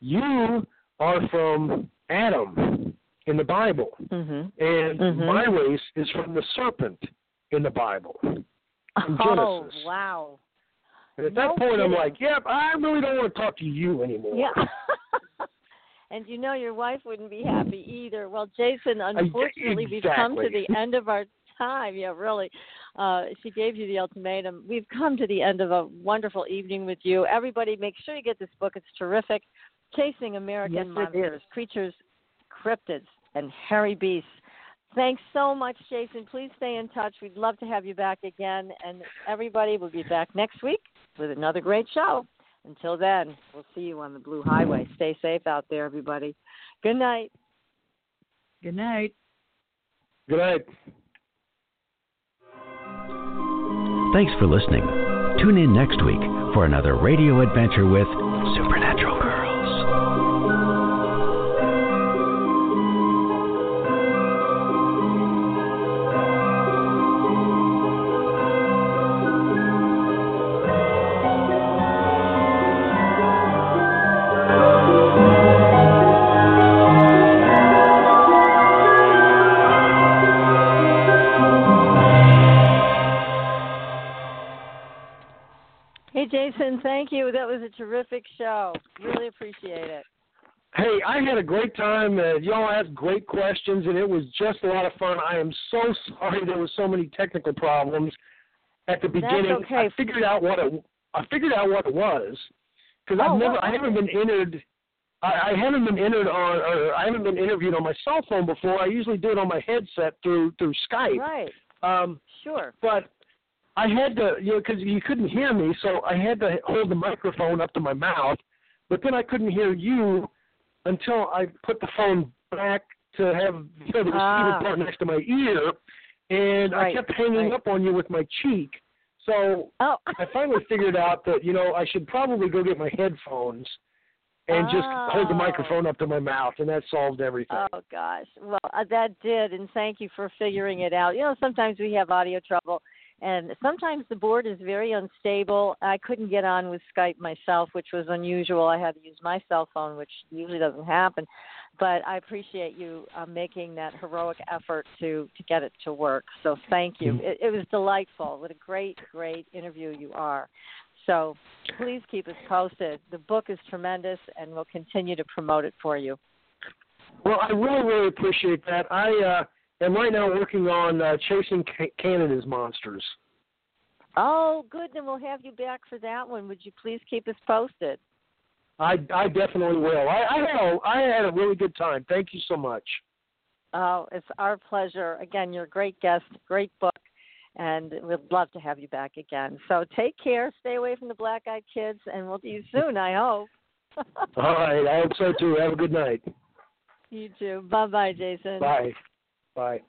You are from Adam in the Bible, mhm. and Mhm. my race is from the serpent in the Bible. In Oh, Genesis. wow. And at No that point, I'm like, yep, I really don't want to talk to you anymore. Yeah. and you know your wife wouldn't be happy either. Well, Jason, unfortunately, we've come to the end of our time. Yeah, really. Uh, she gave you the ultimatum. We've come to the end of a wonderful evening with you. Everybody, make sure you get this book. It's terrific. Chasing American Yes, Monsters. Creatures, Cryptids, and Hairy Beasts. Thanks so much, Jason. Please stay in touch. We'd love to have you back again. And everybody, we'll be back next week with another great show. Until then, we'll see you on the Blue Highway. Stay safe out there, everybody. Good night. Good night. Good night. Thanks for listening. Tune in next week for another radio adventure with Supernatural terrific show. Really appreciate it. Hey, I had a great time. Uh, y'all asked great questions, and it was just a lot of fun. I am so sorry there were so many technical problems at the beginning. That's okay. I figured out what it. I figured out what it was because Oh, I've never. what I haven't been entered. I, I haven't been entered on, or I haven't been interviewed on my cell phone before. I usually do it on my headset through through Skype. Right. Um, Sure. but I had to, you know, because you couldn't hear me, so I had to hold the microphone up to my mouth. But then I couldn't hear you until I put the phone back to have you know the receiver Ah. part next to my ear, and I kept hanging right. up on you with my cheek. So Oh. I finally figured out that you know I should probably go get my headphones and just hold the Oh. microphone up to my mouth, and that solved everything. Oh gosh. Well, uh, that did, and thank you for figuring it out. You know, sometimes we have audio trouble, and sometimes the board is very unstable. I couldn't get on with Skype myself, which was unusual. I had to use my cell phone, which usually doesn't happen. But I appreciate you uh, making that heroic effort to to get it to work. So thank you. It, it was delightful. What a great, great interview you are. So please keep us posted. The book is tremendous, and we'll continue to promote it for you. Well, I really, really appreciate that. I uh, am right now working on uh, chasing ca- Canada's monsters. Oh, good. Then we'll have you back for that one. Would you please keep us posted? I, I definitely will. I, I had a, I had a really good time. Thank you so much. Oh, it's our pleasure. Again, you're a great guest, great book, and we'd love to have you back again. So take care, stay away from the black eyed kids, and we'll see you soon, I hope. All right. I hope so too. Have a good night. you too. Bye bye, Jason. Bye. Bye.